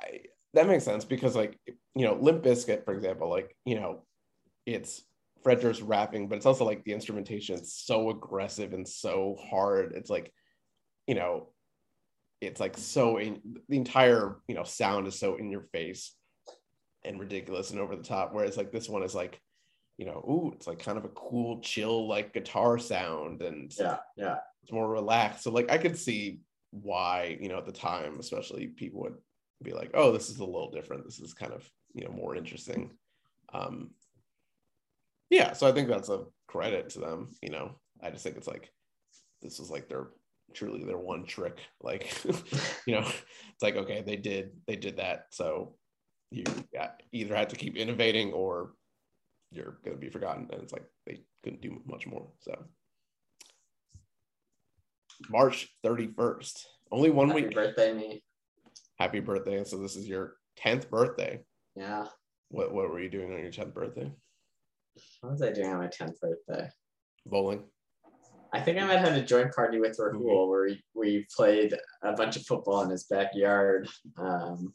I, that makes sense because like you know limp Bizkit, for example like you know it's fred durst rapping but it's also like the instrumentation is so aggressive and so hard. It's like you know it's like so in the entire you know sound is so in your face and ridiculous and over the top whereas like this one is like you know ooh it's like kind of a cool chill like guitar sound and yeah yeah it's more relaxed. So like I could see why, you know, at the time, especially people would be like, oh, this is a little different. This is kind of, you know, more interesting. Um yeah, so I think that's a credit to them, you know. I just think it's like this is like their truly their one trick. Like, <laughs> you know, it's like okay, they did they did that. So you either had to keep innovating or you're gonna be forgotten. And it's like they couldn't do much more. So March 31st. Only one happy week. birthday me Happy birthday. So this is your 10th birthday. yeah What what were you doing on your 10th birthday? what was I doing on my 10th birthday Bowling. I think I might have a joint party with Rahul where we, we played a bunch of football in his backyard um,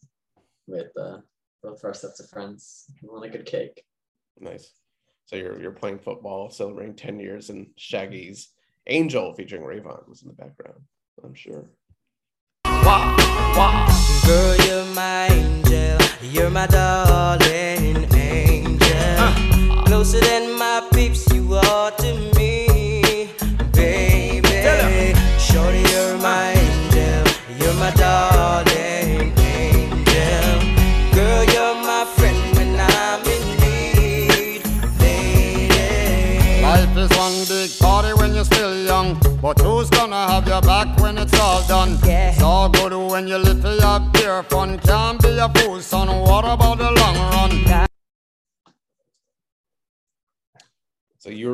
with uh, both of our sets of friends. We want a good cake. Nice. So you're you're playing football, celebrating 10 years, and Shaggy's Angel featuring Rayvon was in the background. I'm sure. Girl, you're my angel. You're my darling angel. Closer than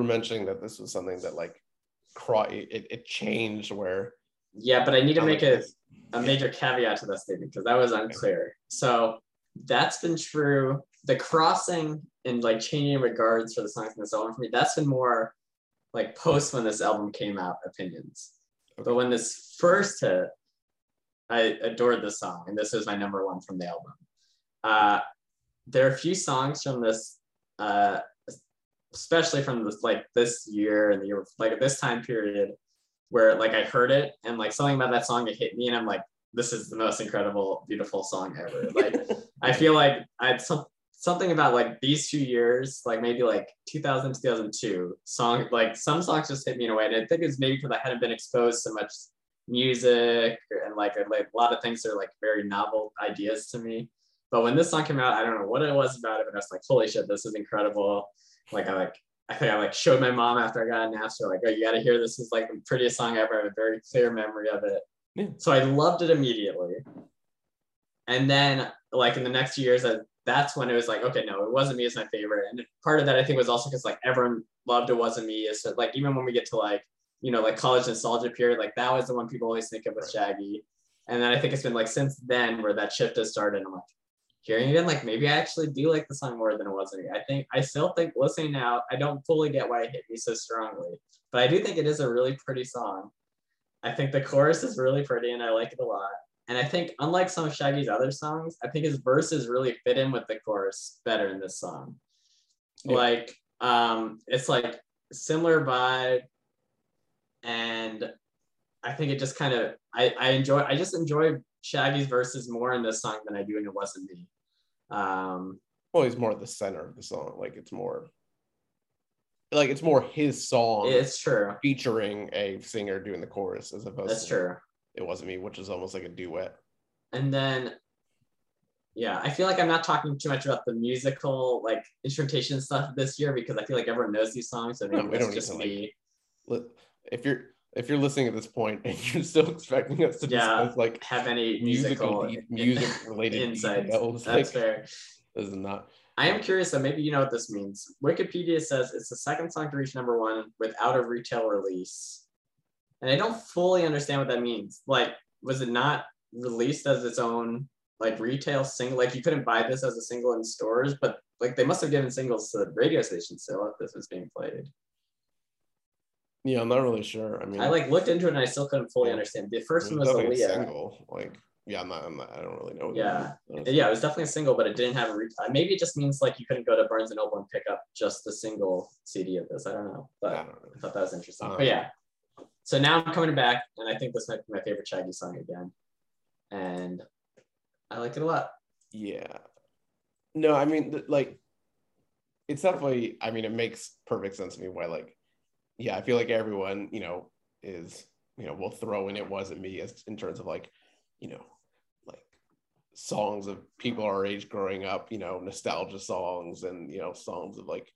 mentioning that this was something that like cro- it, it changed where Yeah, but I need to make a, a major caveat to that statement because that was unclear. So that's been true. The crossing and like changing regards for the songs in this album for me, that's been more like post when this album came out opinions. But when this first hit, I adored this song, and this was my number one from the album. Uh, there are a few songs from this, uh, especially from this like this year and the year like at this time period, where like I heard it and like something about that song it hit me, and I'm like, this is the most incredible, beautiful song ever. <laughs> Like I feel like I had some something about like these two years, like maybe like 2000, 2002 song, like some songs just hit me in a way. And I think it's maybe because I hadn't been exposed to much music and like, like a lot of things are like very novel ideas to me. But when this song came out, I don't know what it was about it, but I was like, holy shit, this is incredible. Like I like, I think I like showed my mom after I got an answer, like, oh, you got to hear this is like the prettiest song ever. I have a very clear memory of it. Yeah. So I loved it immediately. And then like in the next years, I, that's when it was like, okay, no, it wasn't me as my favorite. And part of that I think was also because like everyone loved it wasn't me. So like even when we get to like, you know, like college nostalgia period, like that was the one people always think of with Shaggy. And then I think it's been like since then where that shift has started. I'm like, hearing it, like maybe I actually do like the song more than it was. I think I still think listening now, I don't fully get why it hit me so strongly, but I do think it is a really pretty song. I think the chorus is really pretty and I like it a lot. And I think unlike some of Shaggy's other songs, I think his verses really fit in with the chorus better in this song. Yeah. Like um it's like similar vibe and I think it just kind of I, I enjoy I just enjoy Shaggy's verses more in this song than I do in It Wasn't Me. Um well he's more at the center of the song. Like it's more like it's more his song it's true. featuring a singer doing the chorus as opposed That's to true. it wasn't me, which is almost like a duet. And then yeah, I feel like I'm not talking too much about the musical like instrumentation stuff this year because I feel like everyone knows these songs, so No, we don't need just to, me. Li- If you're if you're listening at this point <laughs> and you're still expecting us to Yeah, discuss like have any musical musical, music <laughs> related insights. details, That's like fair. this is not I am curious, so maybe you know what this means. Wikipedia says it's the second song to reach number one without a retail release. And I don't fully understand what that means. Like, was it not released as its own like retail single. Like you couldn't buy this as a single in stores, but like they must have given singles to the radio station still if this was being played. Yeah, I'm not really sure. I mean, I like looked into it and I still couldn't fully understand. The first it one was definitely a single. Like, yeah, I'm not, I'm not. I don't really know. Yeah. is. Yeah, it was definitely a single, but it didn't have a re- uh, maybe it just means like you couldn't go to Barnes and Noble and pick up just the single CD of this. I don't know, but I don't know. I thought that was interesting. Um, but yeah, so now I'm coming back, and I think this might be my favorite Shaggy song again, and I like it a lot. Yeah. No, I mean, like, it's definitely, I mean, it makes perfect sense to me why, like, yeah, I feel like everyone, you know, is, you know, will throw in It Wasn't Me as in terms of like, you know, like songs of people our age growing up, you know, nostalgia songs and, you know, songs of like,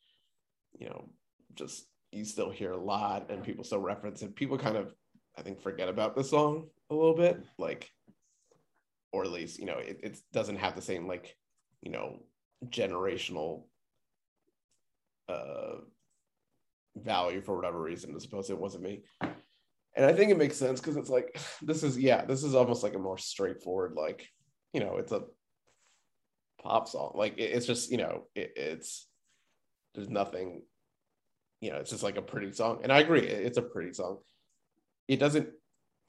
you know, just you still hear a lot and people still reference it. People kind of, I think, forget about the song a little bit. Like, or at least you know it, it doesn't have the same like you know generational uh value for whatever reason as opposed to it wasn't me and i think it makes sense because it's like <sighs> this is yeah this is almost like a more straightforward like you know it's a pop song like it- it's just you know it, it's there's nothing you know it's just like a pretty song and i agree it- it's a pretty song it doesn't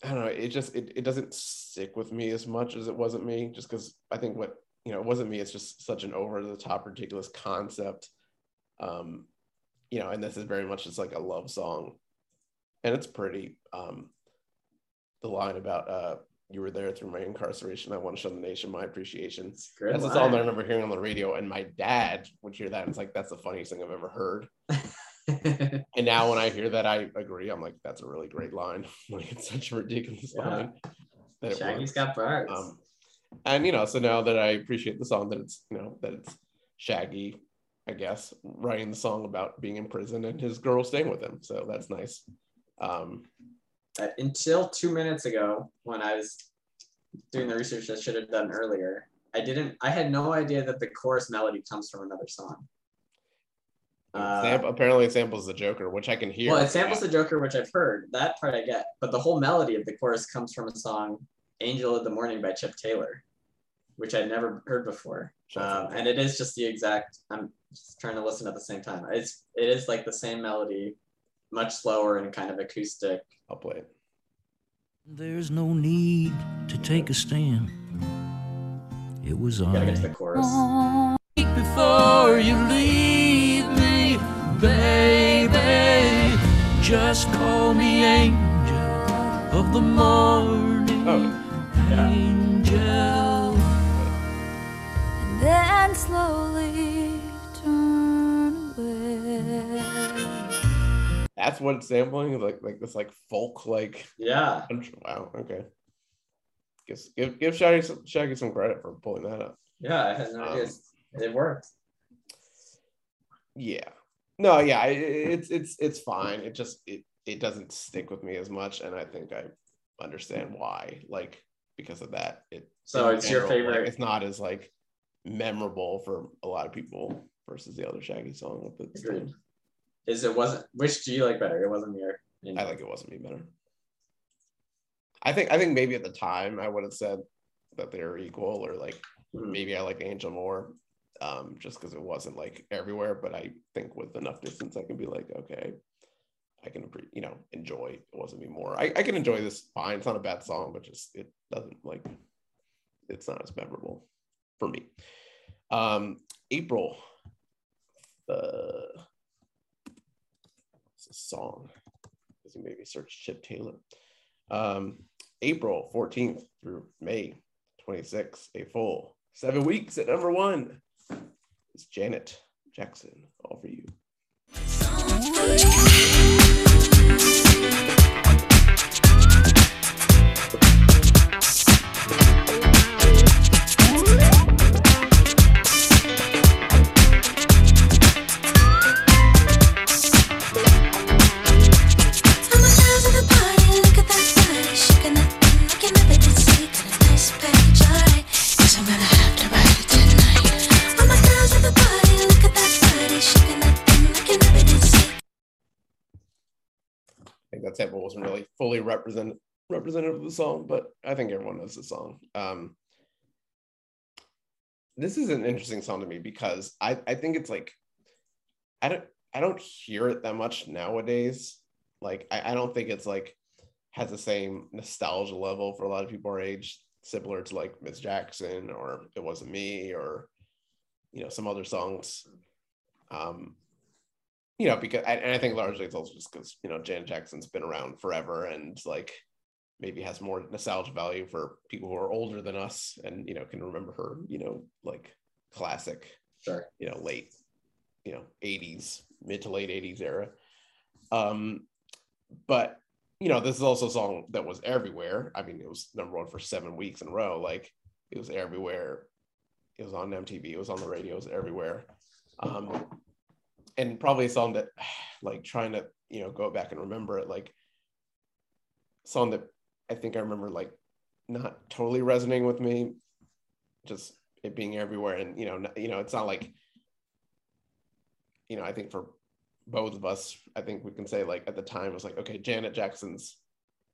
I don't know. It just it, it doesn't stick with me as much as it wasn't me, just because I think what you know it wasn't me. It's just such an over the top, ridiculous concept, um, you know. And this is very much just like a love song, and it's pretty. Um, the line about uh, "You were there through my incarceration. I want to show the nation my appreciation." It's That's a song that I remember hearing on the radio, and my dad would hear that, and it's like that's the funniest thing I've ever heard. <laughs> And now when I hear that, I agree. I'm like, that's a really great line. <laughs> like it's such a ridiculous Yeah. line. That Shaggy's got bars. Um, and you know, so now that I appreciate the song, that it's you know that it's Shaggy, I guess, writing the song about being in prison and his girl staying with him. So that's nice. Um, Uh, until two minutes ago, when I was doing the research I should have done earlier, I didn't. I had no idea that the chorus melody comes from another song. Uh, sam- apparently, it samples the Joker, which I can hear. Well, it samples the Joker, which I've heard. That part I get. But the whole melody of the chorus comes from a song, Angel of the Morning by Chip Taylor, which I'd never heard before. Um, and it is just the exact, I'm just trying to listen at the same time. It's, it is like the same melody, much slower and kind of acoustic. I'll play it. There's no need to take a stand. It was Gotta get to the chorus. Before you leave me, baby, just call me angel of the morning. Angel. then slowly That's what it's sampling, like like this like folk like. Yeah. Wow. Okay. Guess give give Shaggy some, Shaggy some credit for pulling that up. Yeah, I had no idea. Um, It worked. Yeah. No, yeah, I- it's it's it's fine. It just it it doesn't stick with me as much, and I think I understand why. Like because of that, it. So it's your like, favorite- it's not as like memorable for a lot of people versus the other Shaggy song with the. Is it wasn't, which do you like better? It wasn't your. I like it wasn't me better. I think I think maybe at the time I would have said that they were equal, or like Hmm. maybe I like Angel more, um, just because it wasn't like everywhere. But I think with enough distance, I can be like, okay, I can you know enjoy. It wasn't me more. I, I can enjoy this fine. It's not a bad song, but just it doesn't like it's not as memorable for me. Um, April, uh, song. Because you maybe search Chip Taylor. Um, April 14th through May 26th, a full seven weeks at number one. It's Janet Jackson, all for you. Fully represent representative of the song, but I think everyone knows the song. Um, this is an interesting song to me because I I think it's like I don't I don't hear it that much nowadays. Like I, I don't think it's like has the same nostalgia level for a lot of people our age, similar to like Miss Jackson or It Wasn't Me or you know some other songs. Um, you know, because and I think largely it's also just because you know Janet Jackson's been around forever and like maybe has more nostalgia value for people who are older than us and you know can remember her you know like classic Sure. you know late you know 80s mid to late 80s era. Um but you know this is also a song that was everywhere. I mean it was number one for seven weeks in a row. Like it was everywhere. It was on mtv it was on the radio. It was everywhere. Um and probably a song that <sighs> like trying to you know go back and remember it like song that i think i remember like not totally resonating with me just it being everywhere and you know you know it's not like you know i think for both of us i think we can say like at the time it was like okay janet jackson's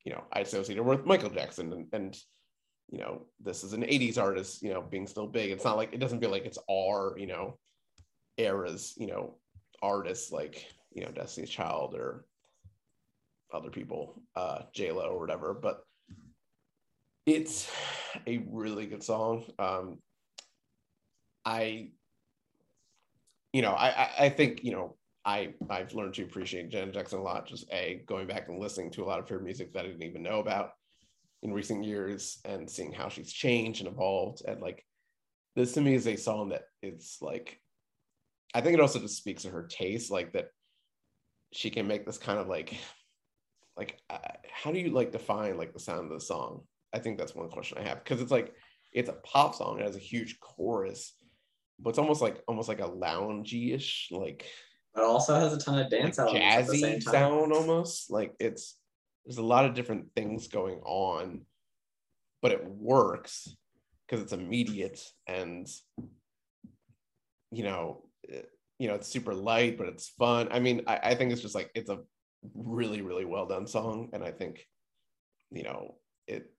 you know i associate her with michael jackson and, and you know this is an 80s artist you know being still big. It's not like it doesn't feel like it's our you know eras you know artists like you know destiny's child or other people uh j-lo or whatever but it's a really good song. Um i you know i i, I think you know i i've learned to appreciate janet jackson a lot just a going back and listening to a lot of her music that i didn't even know about in recent years and seeing how she's changed and evolved. And like this to me is a song that it's like i think it also just speaks to her taste like that she can make this kind of like like uh, how do you like define like the sound of the song? I think that's one question i have because it's like it's a pop song it has a huge chorus but it's almost like almost like a loungy-ish like But it also has a ton of like dance the jazzy sound almost. Like it's there's a lot of different things going on but it works because it's immediate and you know you know it's super light but it's fun i mean I, I think it's just like it's a really really well done song and i think you know it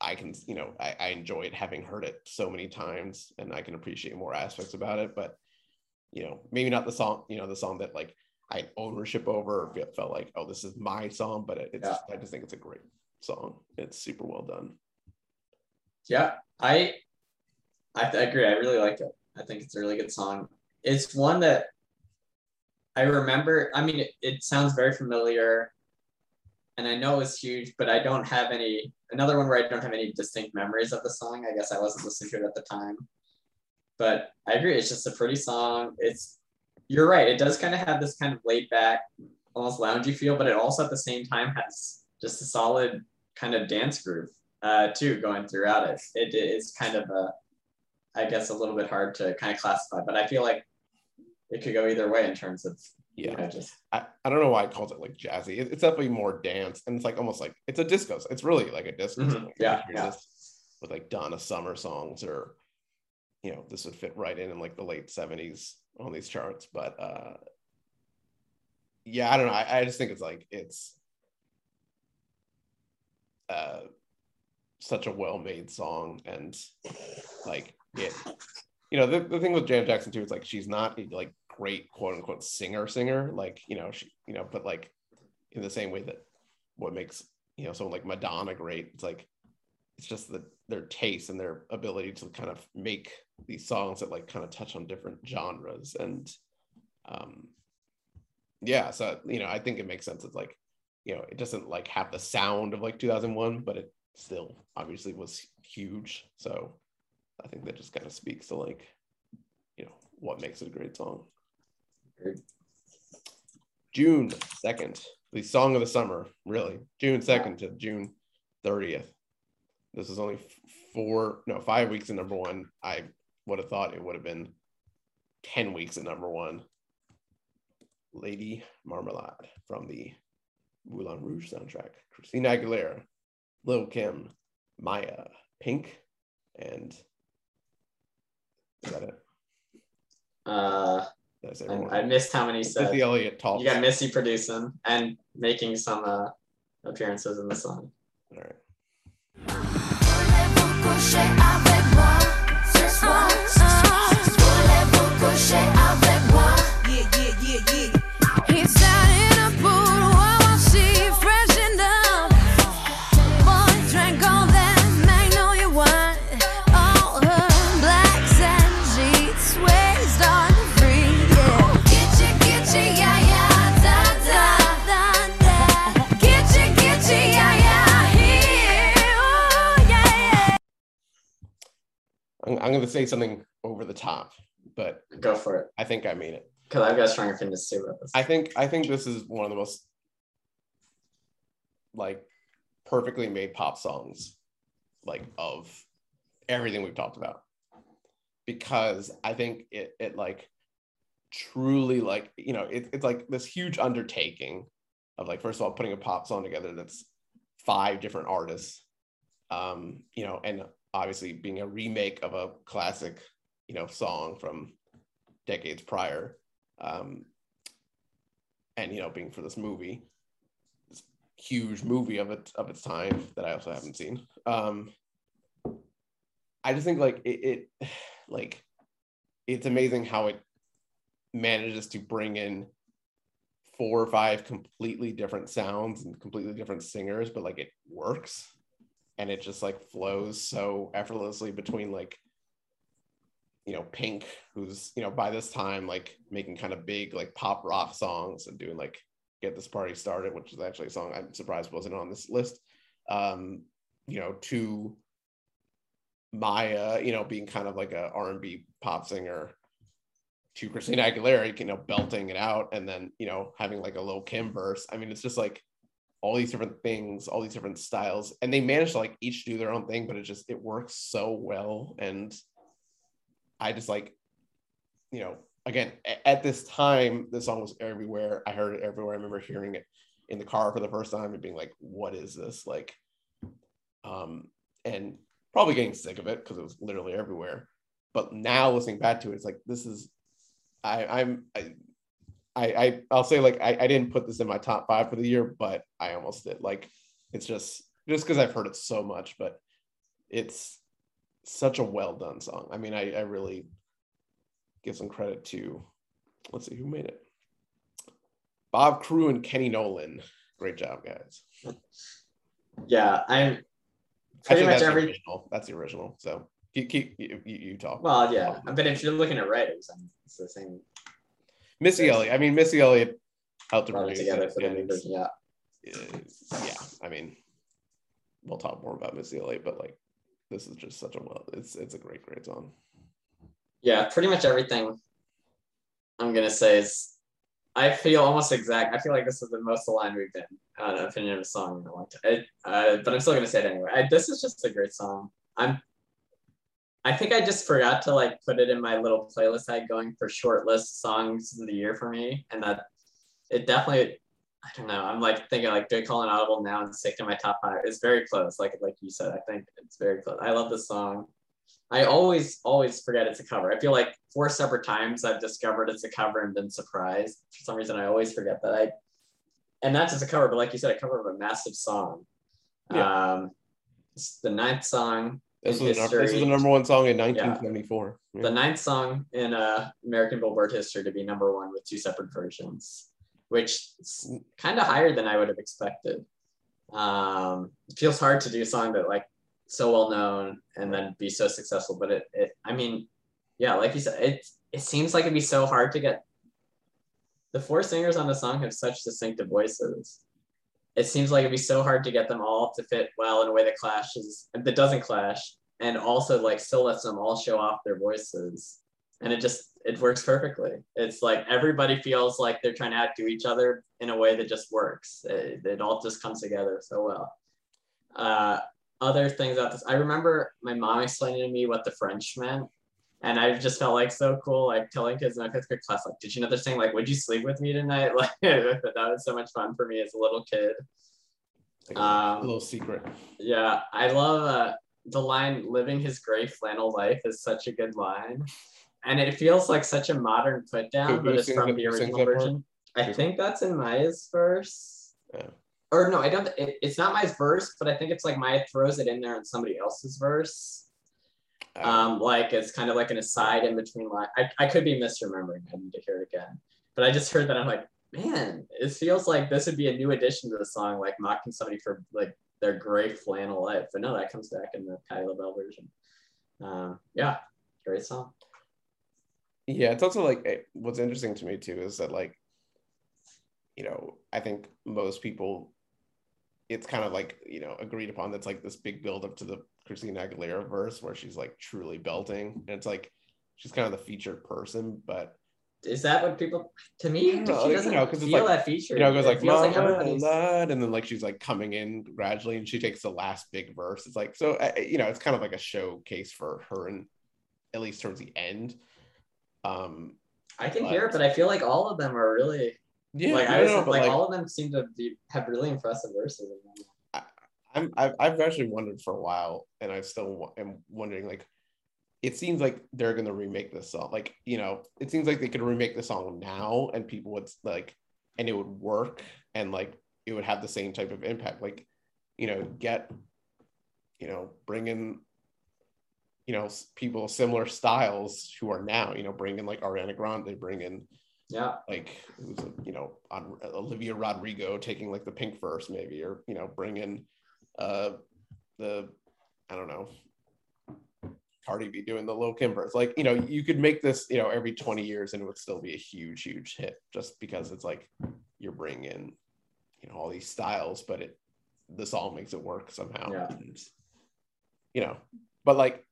i can you know I, I enjoyed having heard it so many times and i can appreciate more aspects about it but you know maybe not the song you know the song that like i had ownership over or felt like oh this is my song but it- it's Yeah. i just think it's a great song it's super well done Yeah, I, I I agree. I really like it. I think it's a really good song. It's one that I remember. I mean, it, it sounds very familiar, and I know it's huge, but I don't have any. Another one where I don't have any distinct memories of the song. I guess I wasn't listening to it at the time. But I agree. It's just a pretty song. It's you're right. It does kind of have this kind of laid back, almost loungy feel, but it also at the same time has just a solid kind of dance groove uh, too going throughout it. It is kind of a, I guess, a little bit hard to kind of classify, but I feel like it could go either way in terms of yeah you know, just I, I don't know why it calls it like jazzy. It- it's definitely more dance, and it's like almost like it's a disco. It's really like a disco. Mhm. Like, Yeah, yeah. With like Donna Summer songs, or you know, this would fit right in in like the late seventies on these charts. But uh yeah, I don't know. I, I just think it's like it's uh such a well-made song, and like it. You know, the, the thing with Janet Jackson too is like she's not a like great quote unquote singer singer. Like you know she you know but like in the same way that what makes you know someone like madonna great it's like it's just the their taste and their ability to kind of make these songs that like kind of touch on different genres. And um yeah so you know i think it makes sense. It's like you know it doesn't like have the sound of like 2001 but it still obviously was huge. So i think that just kind of speaks to like you know what makes it a great song Agreed. June 2nd, the song of the summer, really. June 2nd to June 30th. This is only four, no, five weeks in number one. I would have thought it would have been 10 weeks at number one. Lady Marmalade from the Moulin Rouge soundtrack. Christina Aguilera, Lil Kim, Mya, Pink, and is that it? uh, That's everyone. I missed how many you said. Missy Elliott talks. You got Missy producing and making some uh, appearances in the song. All right. I'm, I'm going to say something over the top, but Go for it. I think I mean it. Because I've got stronger opinions too about this. I think I think this is one of the most like perfectly made pop songs like of everything we've talked about because I think it it like truly like you know it, it's like this huge undertaking of like first of all putting a pop song together that's five different artists um you know and obviously being a remake of a classic you know song from decades prior um and you know being for this movie this huge movie of its of its time that i also haven't seen. Um i just think like it, it <sighs> like it's amazing how it manages to bring in four or five completely different sounds and completely different singers but like it works and it just like flows so effortlessly between like you know pink who's you know by this time like making kind of big like pop rock songs and doing like get this party started which is actually a song i'm surprised wasn't on this list. Um you know to maya you know being kind of like a r&b pop singer to christina aguilera you know belting it out and then you know having like a little kim verse. I mean it's just like all these different things all these different styles and they manage to like each do their own thing but it just it works so well and I just like, you know, again, at this time, the song was everywhere. I heard it everywhere. I remember hearing it in the car for the first time and being like, what is this? Like, um, and probably getting sick of it because it was literally everywhere. But now listening back to it, it's like, this is, I, I'm, I, I, I I'll say like, I, I didn't put this in my top five for the year, but I almost did. Like, it's just, just because I've heard it so much, but it's, such a well done song. I mean, I, I really give some credit to, let's see who made it. Bob Crewe and Kenny Nolan. Great job, guys. Yeah, I'm pretty much that's every. the original. That's the original. So keep, keep you, you, you talk. Well, yeah, but if you're looking at writers, it's the same. Missy Elliott. I mean, Missy Elliott helped to Brought it produce together for the and new it's- version. Yeah, yeah, I mean, we'll talk more about Missy Elliott, but like, this is just such a well. It's it's a great, great song. yeah, pretty much everything. I'm gonna say is, I feel almost exact. I feel like this is the most aligned we've been on an opinion of a song in a long time. I, uh, but I'm still gonna say it anyway. I, this is just a great song. I'm. I think I just forgot to like put it in my little playlist I had going for short list songs of the year for me, and that it definitely I don't know. I'm like thinking like, do I call an audible now and stick to my top five? It's very close. Like like you said, I think it's very close. I love this song. I always always forget it's a cover. I feel like four separate times I've discovered it's a cover and been surprised. For some reason, I always forget that I. And not just a cover, but like you said, a cover of a massive song. Yeah. Um, it's the ninth song. This was, the, this was the number one song in 1974. Yeah. the ninth song in uh, American Billboard history to be number one with two separate versions, which is kind of higher than I would have expected. Um, it feels hard to do a song that like so well known and then be so successful, but it, it I mean, yeah, like you said, it it seems like it'd be so hard to get. The four singers on the song have such distinctive voices. It seems like it'd be so hard to get them all to fit well in a way that clashes, that doesn't clash, and also like still lets them all show off their voices. And it just it works perfectly. It's like everybody feels like they're trying to outdo each other in a way that just works. It, it all just comes together so well. Uh, other things about this i remember my mom explaining to me what the french meant and i just felt like so cool like telling kids in my fifth grade class like did you know they're saying like would you sleep with me tonight <laughs> like that was so much fun for me as a little kid Like a um, little secret. yeah, I love uh, the line "living his gray flannel life" is such a good line, and it feels like such a modern put down, but it's from it- the original version. I think that's in Mya's verse, Yeah. or no, I don't. It, it's not Mya's verse, but I think it's like Maya throws it in there in somebody else's verse. Um, like it's kind of like an aside in between line. I, I could be misremembering. I need to hear it again. But I just heard that I'm like, man, it feels like this would be a new addition to the song, like mocking somebody for like their gray flannel life. But no, that comes back in the Patti LaBelle version. Um, yeah, great song. Yeah, it's also like what's interesting to me too is that like, you know, I think most people, it's kind of like you know agreed upon that's like this big build up to the Christina Aguilera verse where she's like truly belting, and it's like she's kind of the featured person, but Is that what people? To me, know, she doesn't know, 'cause it's feel like- that feature. you know, it goes like feels like "Mama, everybody's. and then like she's like coming in gradually, and she takes the last big verse. It's like so, uh, you know, it's kind of like a showcase for her, and at least towards the end. Um, I can but- hear it, but I feel like all of them are really yeah, like I was no, but, like, all of them seem to be have really impressive verses. I'm I've, I've actually wondered for a while, and I still am wondering like, it seems like they're gonna remake this song. Like you know, it seems like they could remake the song now, and people would like, and it would work, and like it would have the same type of impact. Like, you know, get, you know, bring in, you know, people similar styles who are now, you know, bring in like Ariana Grande, they bring in Yeah, like who's you know on Olivia Rodrigo taking like the pink verse maybe or you know bring in uh the I don't know Cardi B doing the Lil' Kim verse like you know you could make this you know every 20 years and it would still be a huge huge hit just because it's like you're bringing in you know all these styles but it this all makes it work somehow Yeah. You know but like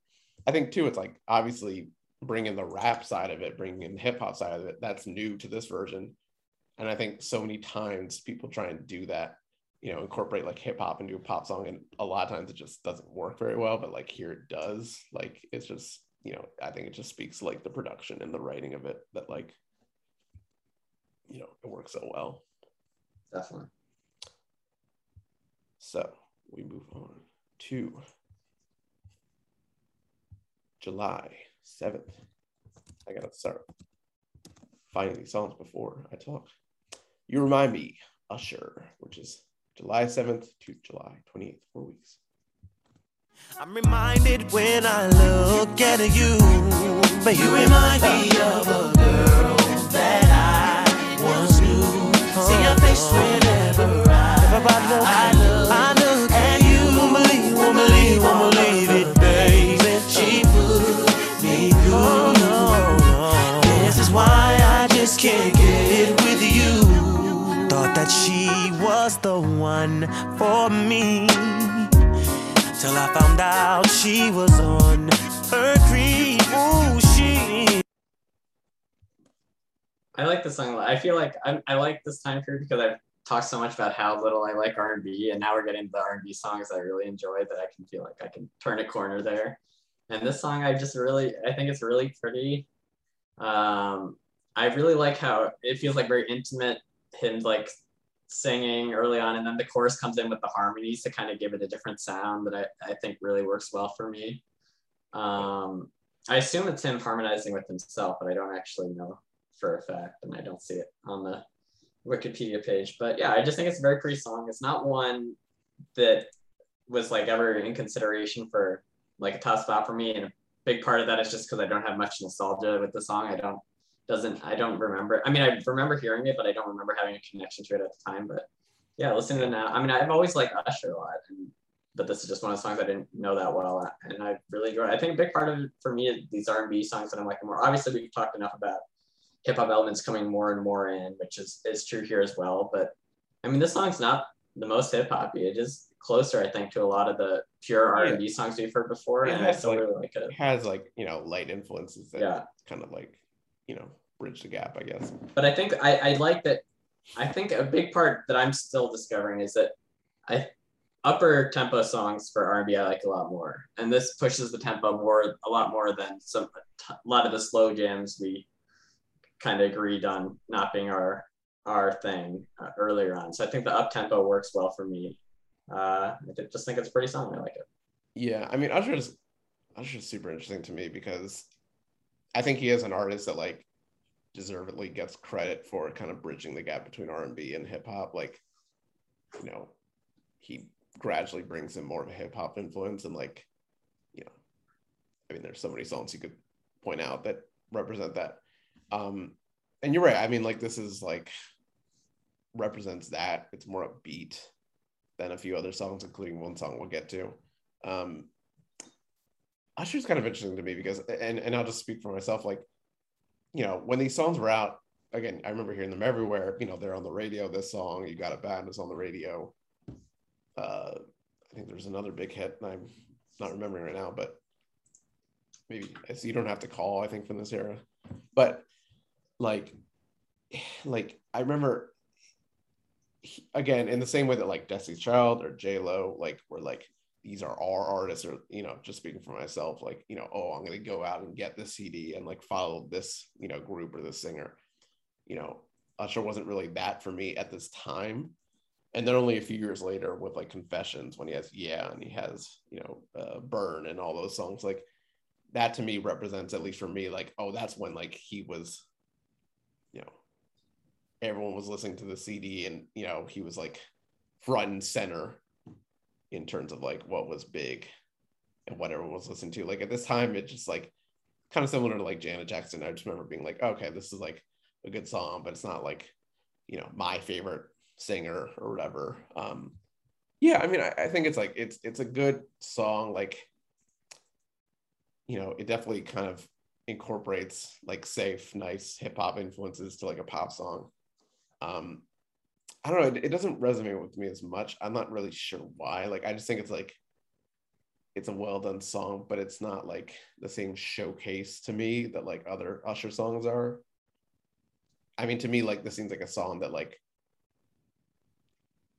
I think too it's like obviously bringing the rap side of it, bringing in the hip hop side of it, that's new to this version. And I think so many times people try and do that, you know, incorporate like hip hop into a pop song, and a lot of times it just doesn't work very well. But like here it does. Like it's just, you know, I think it just speaks like the production and the writing of it that like, you know, it works so well. definitely. So we move on to July 7th. I gotta start finding these songs before I talk. You remind me, Usher, which is July 7th to July 28th, four weeks. I'm reminded when I look at you, but you remind me of a girl that I once knew. See your face whenever I, I look, that she was the one for me. Till I found out she was on her creep. Ooh, she. I like this song. a lot. I feel like I, I like this time period because I've talked so much about how little I like R&B, and now we're getting the R&B songs I really enjoy that I can feel like I can turn a corner there. And this song, I just really, I think it's really pretty. Um, I really like how it feels like very intimate. Him like singing early on, and then the chorus comes in with the harmonies to kind of give it a different sound that I, I think really works well for me. Um, I assume it's him harmonizing with himself, but I don't actually know for a fact, and I don't see it on the Wikipedia page. But yeah, I just think it's a very pretty song. It's not one that was like ever in consideration for like a tough spot for me, and a big part of that is just because I don't have much nostalgia with the song. I don't doesn't I don't remember. I mean, I remember hearing it, but I don't remember having a connection to it at the time. But yeah, listening to now, I mean, I've always liked Usher a lot, and but this is just one of the songs I didn't know that well, and I really enjoy. It. I think a big part of it for me is these R&B songs that I'm liking more. Obviously, we've talked enough about hip hop elements coming more and more in, which is is true here as well. But I mean, this song's not the most hip hoppy. It is closer, I think, to a lot of the pure R and B songs we've heard before, It and I still like- really like it. It has like, you know, light influences that Yeah. kind of like, you know, bridge the gap, I guess. But I think I, I like that. I think a big part that I'm still discovering is that I upper tempo songs for R&B I like a lot more, and this pushes the tempo more a lot more than some a lot of the slow jams we kind of agreed on not being our our thing uh, earlier on. So I think the up tempo works well for me. Uh, I just think it's a pretty song. I like it. Yeah, I mean Usher's Usher's super interesting to me because I think he is an artist that like deservedly gets credit for kind of bridging the gap between R and B and hip hop. Like, you know, he gradually brings in more of a hip hop influence and like, you know, I mean, there's so many songs you could point out that represent that. Um, and you're right. I mean, like this is like represents that. It's more upbeat than a few other songs, including one song we'll get to. Um, Usher's kind of interesting to me because, and and I'll just speak for myself. Like, you know, when these songs were out, again, I remember hearing them everywhere. You know, they're on the radio. This song, "You Got It Bad," is on the radio. Uh, I think there's another big hit, and I'm not remembering right now, but maybe "You Don't Have to Call." I think from this era, but like, <sighs> like I remember he- again in the same way that like Destiny's Child or J Lo like were like these are our artists or you know just speaking for myself like you know oh I'm gonna go out and get this CD and like follow this you know group or this singer. You know Usher wasn't really that for me at this time. And then only a few years later with like Confessions when he has Yeah and he has you know uh, Burn and all those songs like that to me represents at least for me like oh that's when like he was you know everyone was listening to the CD and you know he was like front and center in terms of like what was big and what everyone was listening to. Like at this time, it just like kind of similar to like Janet Jackson. I just remember being like, okay, this is like a good song, but it's not like you know my favorite singer or whatever. Um, yeah, I mean, I, I think it's like it's it's a good song. Like you know, it definitely kind of incorporates like safe, nice hip hop influences to like a pop song. Um, I don't know. It, it doesn't resonate with me as much. I'm not really sure why. Like, I just think it's like it's a well done song, but it's not like the same showcase to me that like other Usher songs are. I mean, to me, like this seems like a song that like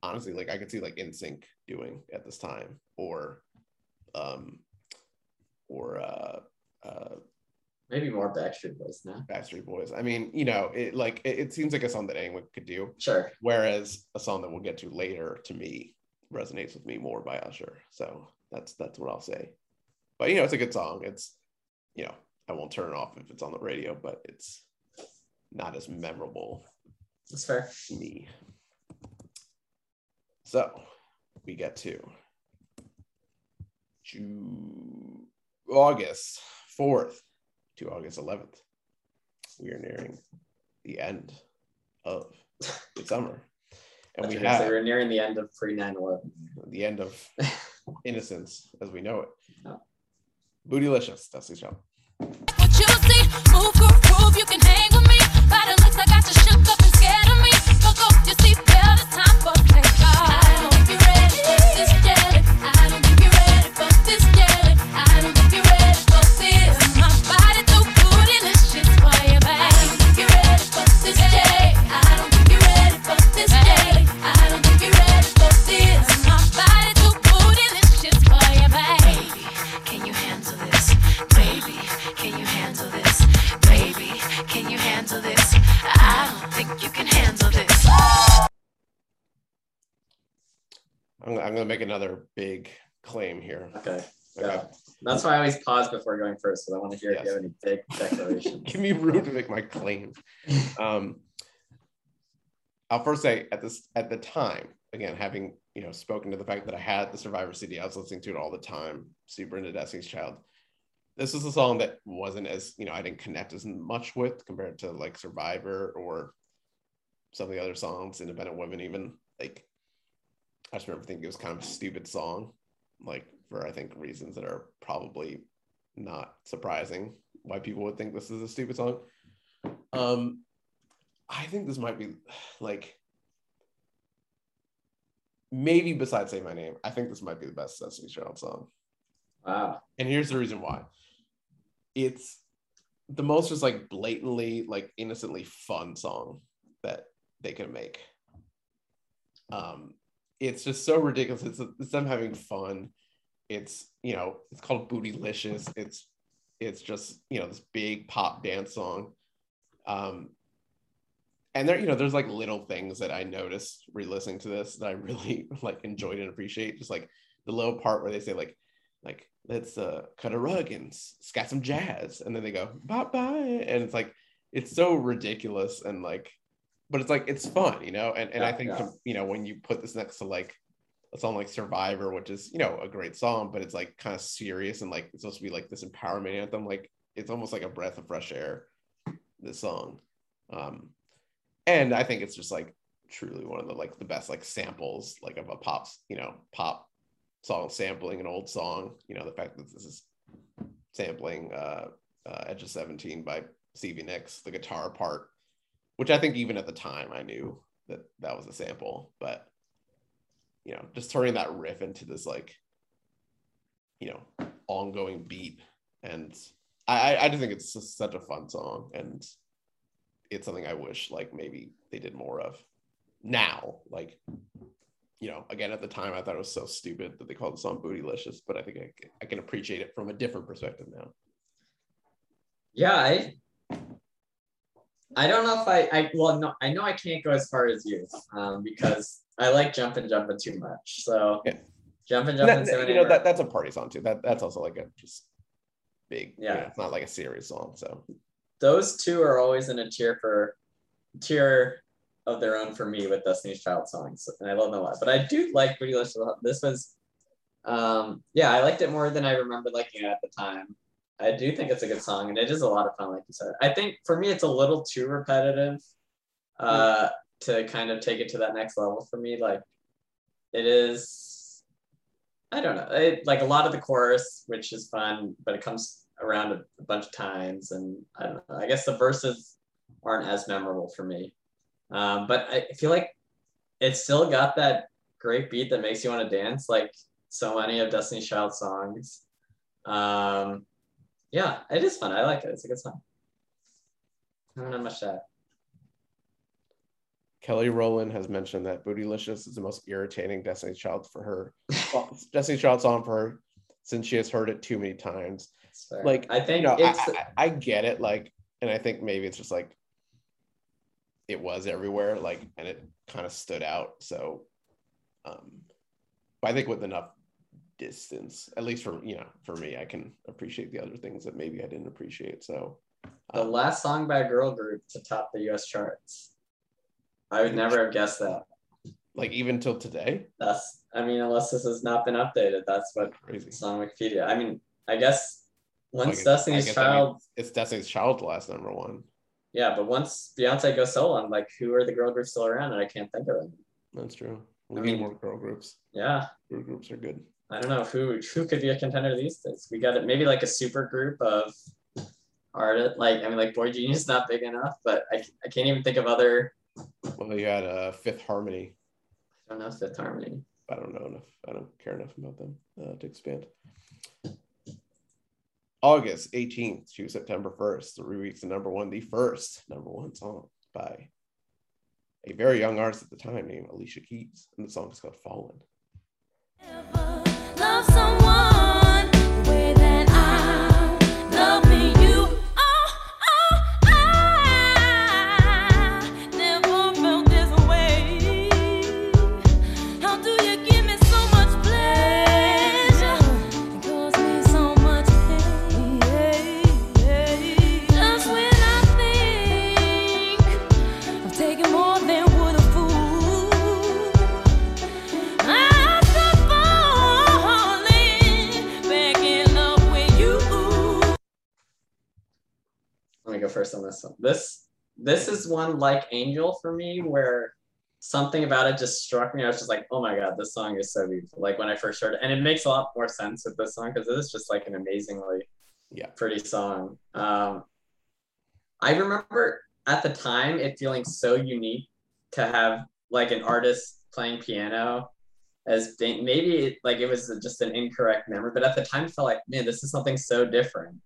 honestly, like I could see like NSYNC doing at this time, or um, or uh, uh, Maybe more Backstreet Boys now. Backstreet Boys. I mean, you know, it like it, it seems like a song that anyone could do. Sure. Whereas a song that we'll get to later, to me, resonates with me more by Usher. So that's that's what I'll say. But you know, it's a good song. It's you know, I won't turn it off if it's on the radio, but it's not as memorable. That's fair. to me. So we get to Ju- August 4th to August 11th. We are nearing the end of the <laughs> summer. And I we was gonna say have we're nearing the end of pre 9 11. the end of <laughs> innocence as we know it. Oh. Bootylicious, that's the show. What you see, move, groove, prove you can hang with me. By the looks, I got you shook up and scared of me. Fuck up your seatbelt, it's time for takeoff. I don't think you're ready this jelly. I'm, I'm going to make another big claim here. Okay. Okay. Go. That's why I always pause before going first, because I want to hear if you have any big <laughs> declarations. Give me room to make my claim. <laughs> Um, I'll first say at this at the time, again, having you know spoken to the fact that I had the Survivor CD, I was listening to it all the time, super into Destiny's Child. This is a song that wasn't as you know I didn't connect as much with compared to like Survivor or some of the other songs, Independent Women, even like I just remember thinking it was kind of a stupid song, like for I think reasons that are probably not surprising why people would think this is a stupid song. Um, I think this might be like maybe besides "Say My Name," I think this might be the best Destiny's Child song. Wow. And here's the reason why. It's the most just like blatantly, like innocently fun song that they can make. Um, it's just so ridiculous. It's, it's them having fun. It's you know, it's called Bootylicious. It's it's just you know this big pop dance song. Um, and there, you know, there's like little things that I noticed re-listening to this that I really <laughs> like enjoyed and appreciate. Just like the little part where they say like, like let's uh cut a rug and scat some jazz, and then they go bye bye, and it's like it's so ridiculous and like, but it's like it's fun, you know. And and I think yeah. you know when you put this next to like a song like Survivor, which is you know a great song, but it's like kind of serious and like it's supposed to be like this empowerment anthem. Like it's almost like a breath of fresh air. This song, um, and I think it's just like truly one of the like the best like samples like of a pop you know pop song sampling an old song. You know the fact that this is sampling uh, uh, Edge of Seventeen by Stevie Nicks, the guitar part, which I think even at the time I knew that that was a sample, but you know, just turning that riff into this like, you know, ongoing beat, and I I just think it's just such a fun song, and it's something I wish like maybe they did more of now, like. You know, again, at the time, I thought it was so stupid that they called the song "Bootylicious," but I think I, I can appreciate it from a different perspective now. Yeah, I I don't know if I I well no I know I can't go as far as you um because I like jumping jumping too much. So jumping And jumping that- you know that that's a party song too. That that's also like a just big. Yeah, Yeah. it's not like a serious song. So those two are always in a tier for tier of their own for me with Destiny's Child songs, and I love them a lot. But I do like a lot. This was, um, yeah, I liked it more than I remember liking it at the time. I do think it's a good song, and it is a lot of fun, like you said. I think for me, it's a little too repetitive uh, to kind of take it to that next level for me. Like, it is. I don't know. It, like a lot of the chorus, which is fun, but it comes around a, a bunch of times, and I don't know. I guess the verses aren't as memorable for me. Um, but I feel like it's still got that great beat that makes you want to dance, like so many of Destiny's Child songs. Um, yeah, it is fun. I like it. It's a good song. I don't know much to add. Kelly Rowland has mentioned that "Bootylicious" is the most irritating Destiny's Child for her. <laughs> Destiny's Child song for her since she has heard it too many times. Like I think you know, I, it's- I, I get it. Like, and I think maybe it's just like it was everywhere. Like, and it kind of stood out. So, um, but I think with enough distance, at least for you know, for me, I can appreciate the other things that maybe I didn't appreciate. So, The um, last song by a girl group to top the US charts. I would never have guessed that. like even till today, That's, I mean, unless this has not been updated, that's what crazy. it's on Wikipedia. I mean, I guess once Like, Destiny's Child, it's Destiny's Child, last number one. yeah, but once Beyonce goes solo, I'm like, who are the girl groups still around? And I can't think of them. That's true. We I need mean- more girl groups. Yeah, Girl groups are good. I don't know who who could be a contender these days. We got it, maybe like a super group of artists. Like I mean, like Boy Genius is not big enough, but I, I can't even think of other. Well, you had uh, Fifth Harmony. I don't know Fifth Harmony. I don't know enough. I don't care enough about them uh, to expand. August 18th to September 1st, three weeks of number one, the first number one song by a very young artist at the time named Alicia Keys. And the song is called Fallen. Love someone first on this one. This this is one like Angel for me, where something about it just struck me. I was just like, oh my god, this song is so beautiful. Like when I first heard it, and it makes a lot more sense with this song because it is just like an amazingly yeah pretty song. Um, I remember at the time it feeling so unique to have like an artist playing piano as being maybe it, like it was just an incorrect memory, but at the time it felt like man, this is something so different.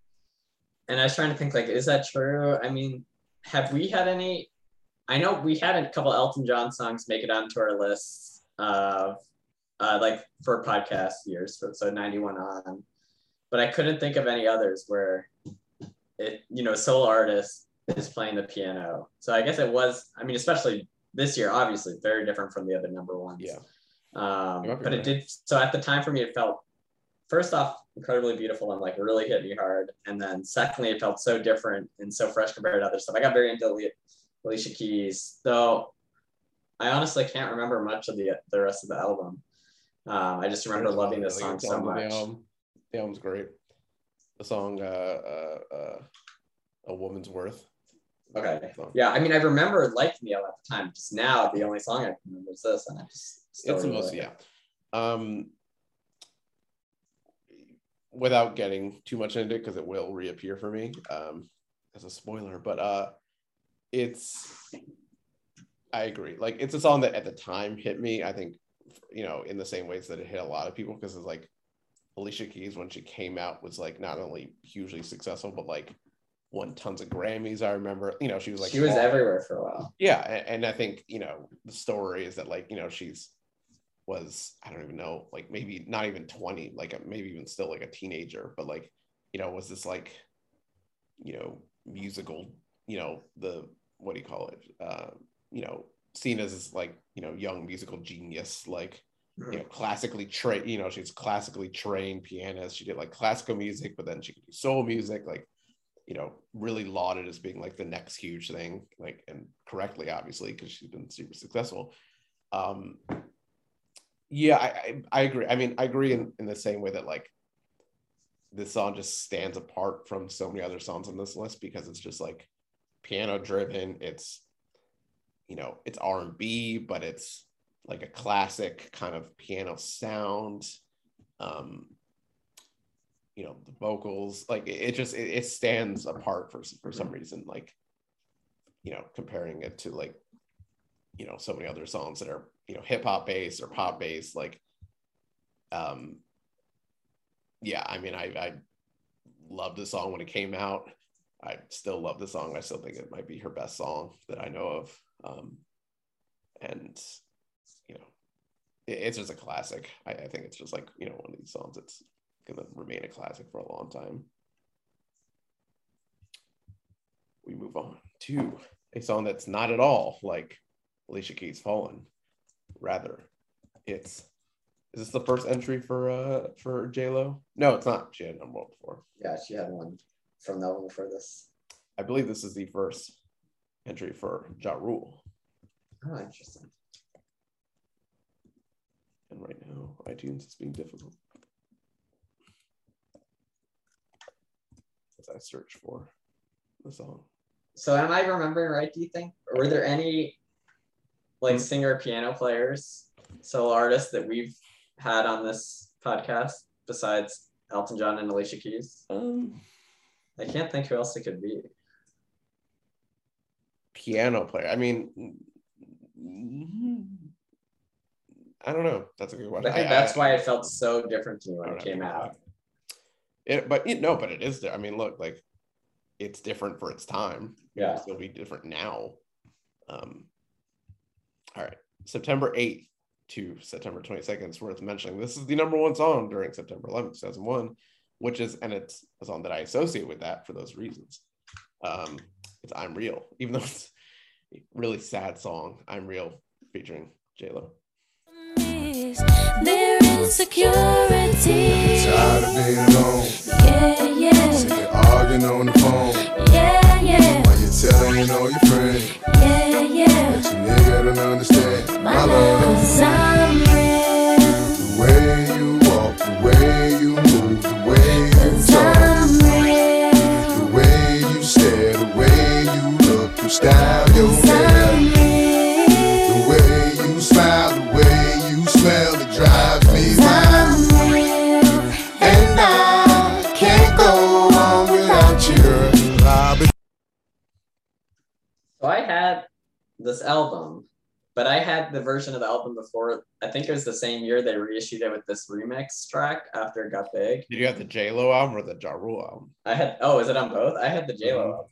And I was trying to think like, is that true? I mean, have we had any? I know we had a couple Elton John songs make it onto our lists of uh, like for podcast years, so, so 91 on, but I couldn't think of any others where it, you know, solo artist is playing the piano. So I guess it was, I mean, especially this year, obviously very different from the other number ones. Yeah. Um, You might be but it right. did, so at the time for me, it felt first off incredibly beautiful and like really hit me hard. And then secondly, it felt so different and so fresh compared to other stuff. I got very into Alicia Keys, though I honestly can't remember much of the the rest of the album. Um, I just remember There's a lot loving this song so much. The album. the album's great. The song uh, uh, uh, "A Woman's Worth." Okay. Yeah, I mean, I remember liking the album at the time. Just now, the only song I remember is this, and I just still it's the most yeah. Um, without getting too much into it because it will reappear for me um, as a spoiler, but uh, it's I agree. Like it's a song that at the time hit me. I think you know in the same ways that it hit a lot of people because it's like Alicia Keys when she came out was like not only hugely successful but like won tons of Grammys. I remember you know she was like she was all- everywhere for a while. yeah a- and, i think you know the story is that like you know she's was i don't even know like maybe not even 20 like maybe even still like a teenager but like you know was this like you know musical you know the what do you call it uh you know seen as this like you know young musical genius like you know classically trained you know she's classically trained pianist she did like classical music but then she could do soul music like you know really lauded as being like the next huge thing like and correctly obviously because she's been super successful. Um yeah I, I agree. I mean i agree in, in the same way that like this song just stands apart from so many other songs on this list because it's just like piano driven. It's you know it's r&b but it's like a classic kind of piano sound. Um you know the vocals like it, it just it, it stands apart for for some reason like you know comparing it to like you know so many other songs that are you know hip hop based or pop based like um yeah i mean i i loved the song when it came out. I still love the song. I still think it might be her best song that i know of. Um and you know it, it's just a classic. I, I think it's just like you know one of these songs that's gonna remain a classic for a long time. We move on to a song that's not at all like alicia keys fallen rather. It's is this the first entry for uh for j-lo? No it's not. She had number one before. Yeah, she had one from the album before this. i believe this is the first entry for ja rule. Oh, interesting. and right now itunes is being difficult. As i search for the song. So am I remembering right, do you think? Or were there any like singer piano players, solo artists that we've had on this podcast besides Elton John and Alicia Keys? Um, I can't think who else it could be. piano player. I mean, I don't know. That's a good one. I think that's why it felt so different to me when it came know. out. It, but you know, but it is. there. I mean, look, like it's different for its time. Yeah. it'll be different now. Um. All right, September eighth to September twenty second. It's worth mentioning. This is the number one song during September eleventh, two thousand one, which is and it's a song that I associate with that for those reasons. Um, it's "I'm Real," even though it's a really sad song. "I'm Real" featuring J Lo. Their insecurity. Tired of being alone. Yeah, yeah. Sick of arguing on the phone. Yeah, yeah. While you're telling all your friends. Yeah, yeah. But your nigga don't understand my love. Cause I'm real. The way you walk, the way you move, the way you talk. I'm real. The way you stare, the way you look, your style, this album, but I had the version of the album before. I think it was the same year they reissued it with this remix track after it got big. Did you have the J Lo album or the Ja Rule album? I had oh, is it on both? I had the J Lo Mhm. album.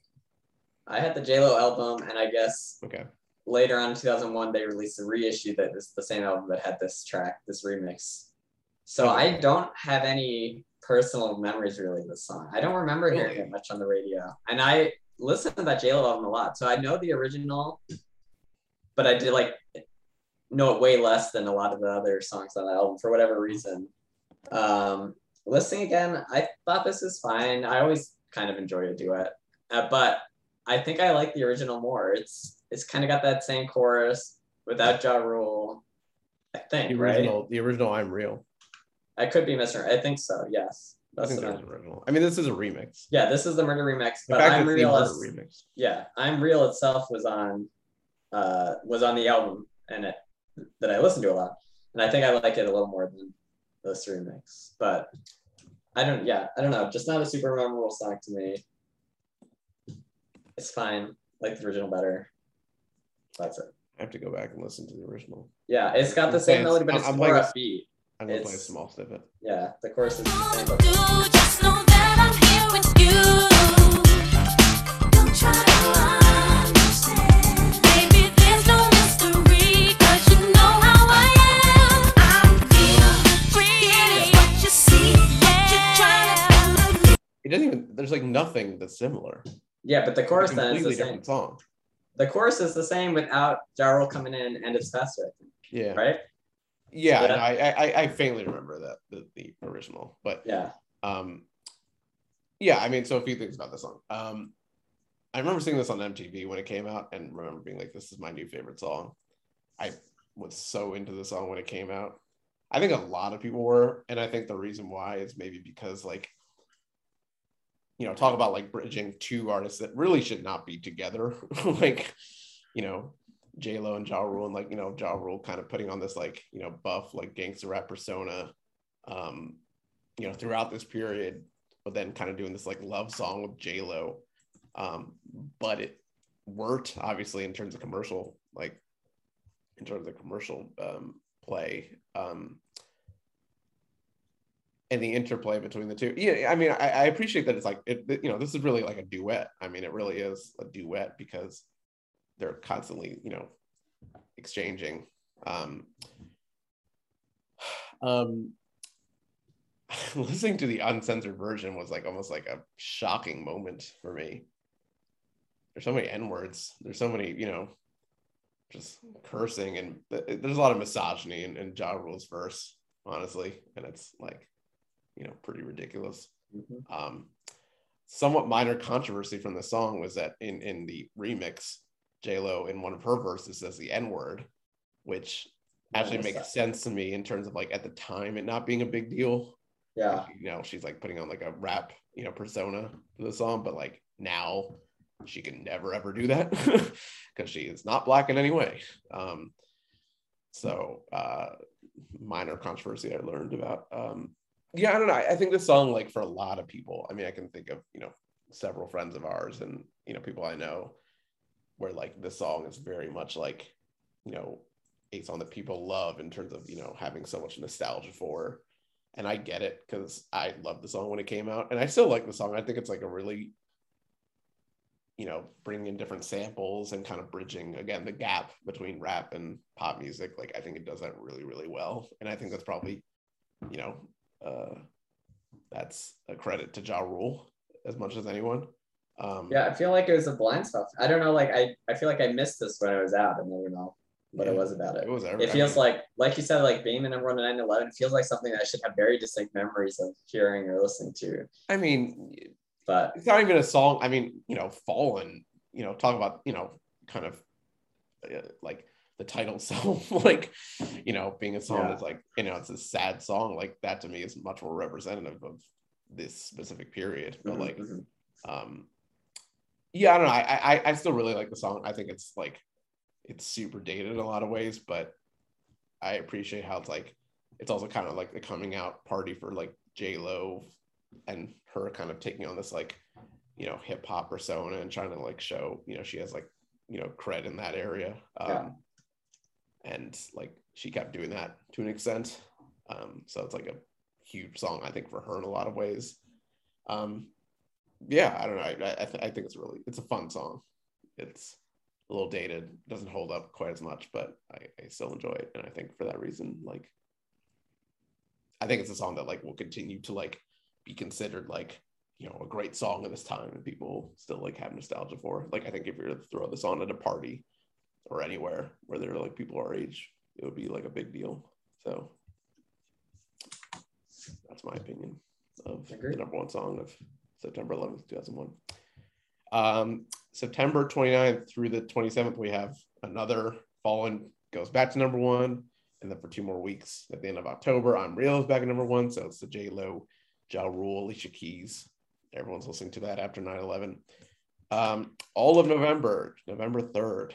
I had the J Lo album, and I guess Okay. later on in 2001 they released a reissue that is the same album that had this track, this remix. So I don't have any personal memories really of this song. I don't remember hearing it much on the radio, and I listened to that J Lo album a lot, so I know the original, but I did like know it way less than a lot of the other songs on the album for whatever reason. Um, listening again, I thought this is fine. I always kind of enjoy a duet, uh, but I think I like the original more. It's it's kind of got that same chorus without Ja Rule. I think, The right? original, the original I'm real. I could be missing. I think so. Yes. I That's think the that was one. original. I mean, this is a remix. Yeah, this is the murder remix, but fact, I'm real. Is, remix. yeah, I'm real itself was on, uh, was on the album and it that I listened to a lot, and I think I like it a little more than this remix. But I don't. Yeah, I don't know. Just not a super memorable song to me. It's fine. Like the original better. That's it. I have to go back and listen to the original. Yeah, it's got the I'm same melody, but it's I'm more playing a- upbeat. I'm gonna play a It's- small snippet. Yeah, the chorus is doesn't even. There's like nothing that's similar. Yeah, but the chorus then is the same. song. The chorus is the same without Ja Rule coming in and it's faster, Yeah. Right? Yeah, I, I I faintly remember that the, the original, but Yeah. um, yeah. I mean, so a few things about this song. Um, I remember seeing this on MTV when it came out, and remember being like, "This is my new favorite song." I was so into the song when it came out. I think a lot of people were, and I think the reason why is maybe because like, you know, talk about like bridging two artists that really should not be together, <laughs> like, you know, J Lo and Ja Rule, and like you know Ja Rule kind of putting on this like you know buff like gangster rap persona, um, you know throughout this period, but then kind of doing this like love song with J Lo, um, but it worked obviously in terms of commercial like in terms of commercial um, play. Um, and the interplay between the two. Yeah, I mean, I, I appreciate that it's like it, you know, this is really like a duet. I mean, it really is a duet because they're constantly, you know, exchanging. Um, <sighs> um, <sighs> listening to the uncensored version was like almost like a shocking moment for me. There's so many N words. There's so many, you know, just cursing, and there's a lot of misogyny in, in Ja Rule's verse, honestly, and it's like, you know, pretty ridiculous. Mhm. Um, somewhat minor controversy from the song was that in in the remix, J Lo in one of her verses says the N word, which actually makes sense to me in terms of like at the time it not being a big deal. Yeah. You know, she's like putting on like a rap, you know, persona for the song, but like now she can never ever do that <laughs> because she is not black in any way. Um, so uh minor controversy I learned about. Um, yeah, I don't know. I, think this song, like for a lot of people, I mean, I can think of you know several friends of ours and you know people I know where like this song is very much like you know a song that people love in terms of you know having so much nostalgia for. And i get it because i loved the song when it came out and i still like the song. I think it's like a really you know bringing in different samples and kind of bridging again the gap between rap and pop music like i think it does that really really well. And i think that's probably you know uh that's a credit to ja rule as much as anyone um Yeah, I feel like it was a blind spot. I don't know, like I, I feel like I missed this when I was out and I don't know what it was about it. it was It every- I feels mean- like like you said, like being the number one in 9-11 it feels like something that I should have very distinct memories of hearing or listening to. i mean But it's not even a song. I mean, you know, Fallen, you know, talk about, you know, kind of uh, like the title <laughs> itself, like, you know, being a song Yeah. that's like, you know, it's a sad song. Like that to me is much more representative of this specific period. But Mhm, like, mhm. um, yeah, I don't know. I, I I still really like the song. I think it's like it's super dated in a lot of ways, but I appreciate how it's like it's also kind of like the coming out party for like J Lo and her kind of taking on this like you know hip hop persona and trying to like show you know she has like you know cred in that area. Um, Yeah. And like she kept doing that to an extent. Um, so it's like a huge song I think for her in a lot of ways. Um, yeah, I don't know. I, I, th- I think it's really it's a fun song. It's a little dated, doesn't hold up quite as much, but I, I still enjoy it, and I think for that reason, like, I think it's a song that like will continue to like be considered like you know a great song of this time, and people still like have nostalgia for. Like, I think if you're to throw this on at a party or anywhere where there are like people our age, it would be like a big deal. So that's my opinion of the number one song of September 11th, 2001. Um, September 29th through the 27th, we have another Fallen goes back to number one. and then for two more weeks at the end of October, I'm Real is back at number one. So it's the J Lo, Ja Rule, Alicia Keys. Everyone's listening to that after 9 11. Um, all of November, November 3rd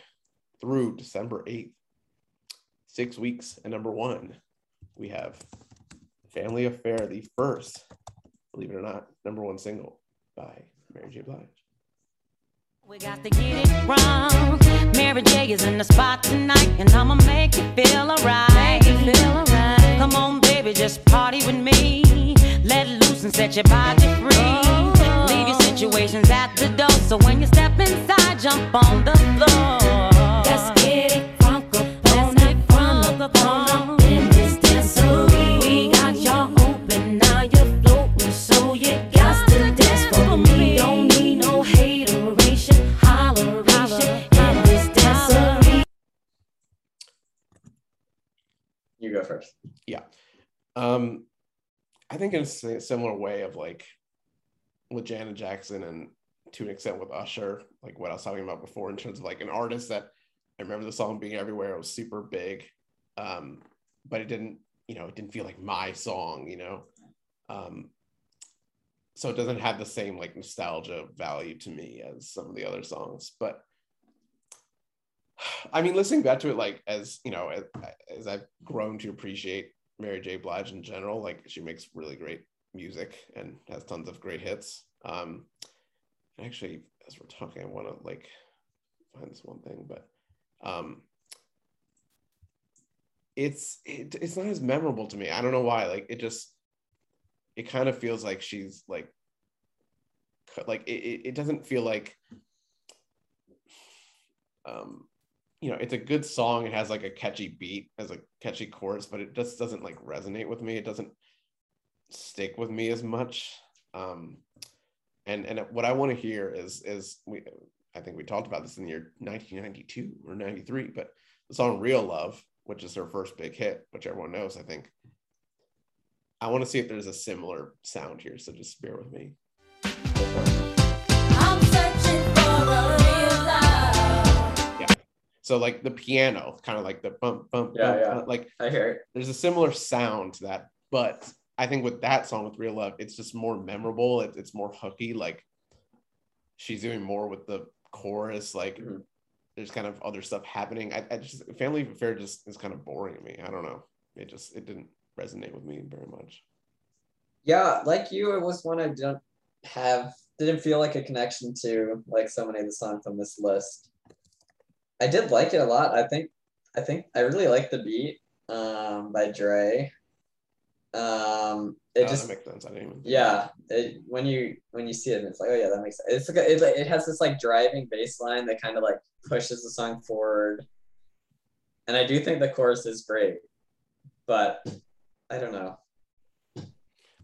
through December 8th, six weeks and number one, we have Family Affair, the first, believe it or not, number one single by Mary J. Blige. We got to get it wrong. Mary J is in the spot tonight, and I'ma make you feel alright. Feel alright. Come on, baby, just party with me. Let loose and set your body free. Oh. Leave your situations at the door, so when you step inside, jump on the floor. You go first. Yeah. Um, I think in a similar way of like with Janet Jackson and to an extent with Usher, like what I was talking about before in terms of like an artist that I remember the song being everywhere. It was super big. Um, but it didn't, you know, it didn't feel like my song, you know. Um, so it doesn't have the same like nostalgia value to me as some of the other songs. But <sighs> I mean, listening back to it, like as you know, as, as I've grown to appreciate Mary J. Blige in general, like she makes really great music and has tons of great hits. Um, actually, as we're talking, I want to like find this one thing, but um, it's it, it's not as memorable to me. I don't know why. Like it just it kind of feels like she's like like it, it doesn't feel like um you know it's a good song it has like a catchy beat has a catchy chorus but it just doesn't like resonate with me it doesn't stick with me as much um and and what i want to hear is is we i think we talked about this in the year 1992 or 93 but the song real love which is her first big hit which everyone knows i think i want to see if there's a similar sound here so just bear with me I'm searching for a real love. yeah so like the piano kind of like the bump bump Yeah, bump, yeah. bump, like I hear it. there's a similar sound to that but i think with that song with real love it's just more memorable it, it's more hooky like she's doing more with the chorus like Mm-hmm. There's kind of other stuff happening I, I just family affair just is kind of boring to me i don't know it just it didn't resonate with me very much Yeah, like you, it was one I didn't have, didn't feel like a connection to, like so many of the songs on this list. I did like it a lot. I think, I think I really like the beat um, by Dre. Um, it Oh, just makes sense. I didn't even yeah it, when you when you see it it's like oh yeah that makes sense. It's like it, it has this like driving bass line that kind of like pushes the song forward. And i do think the chorus is great but i don't know.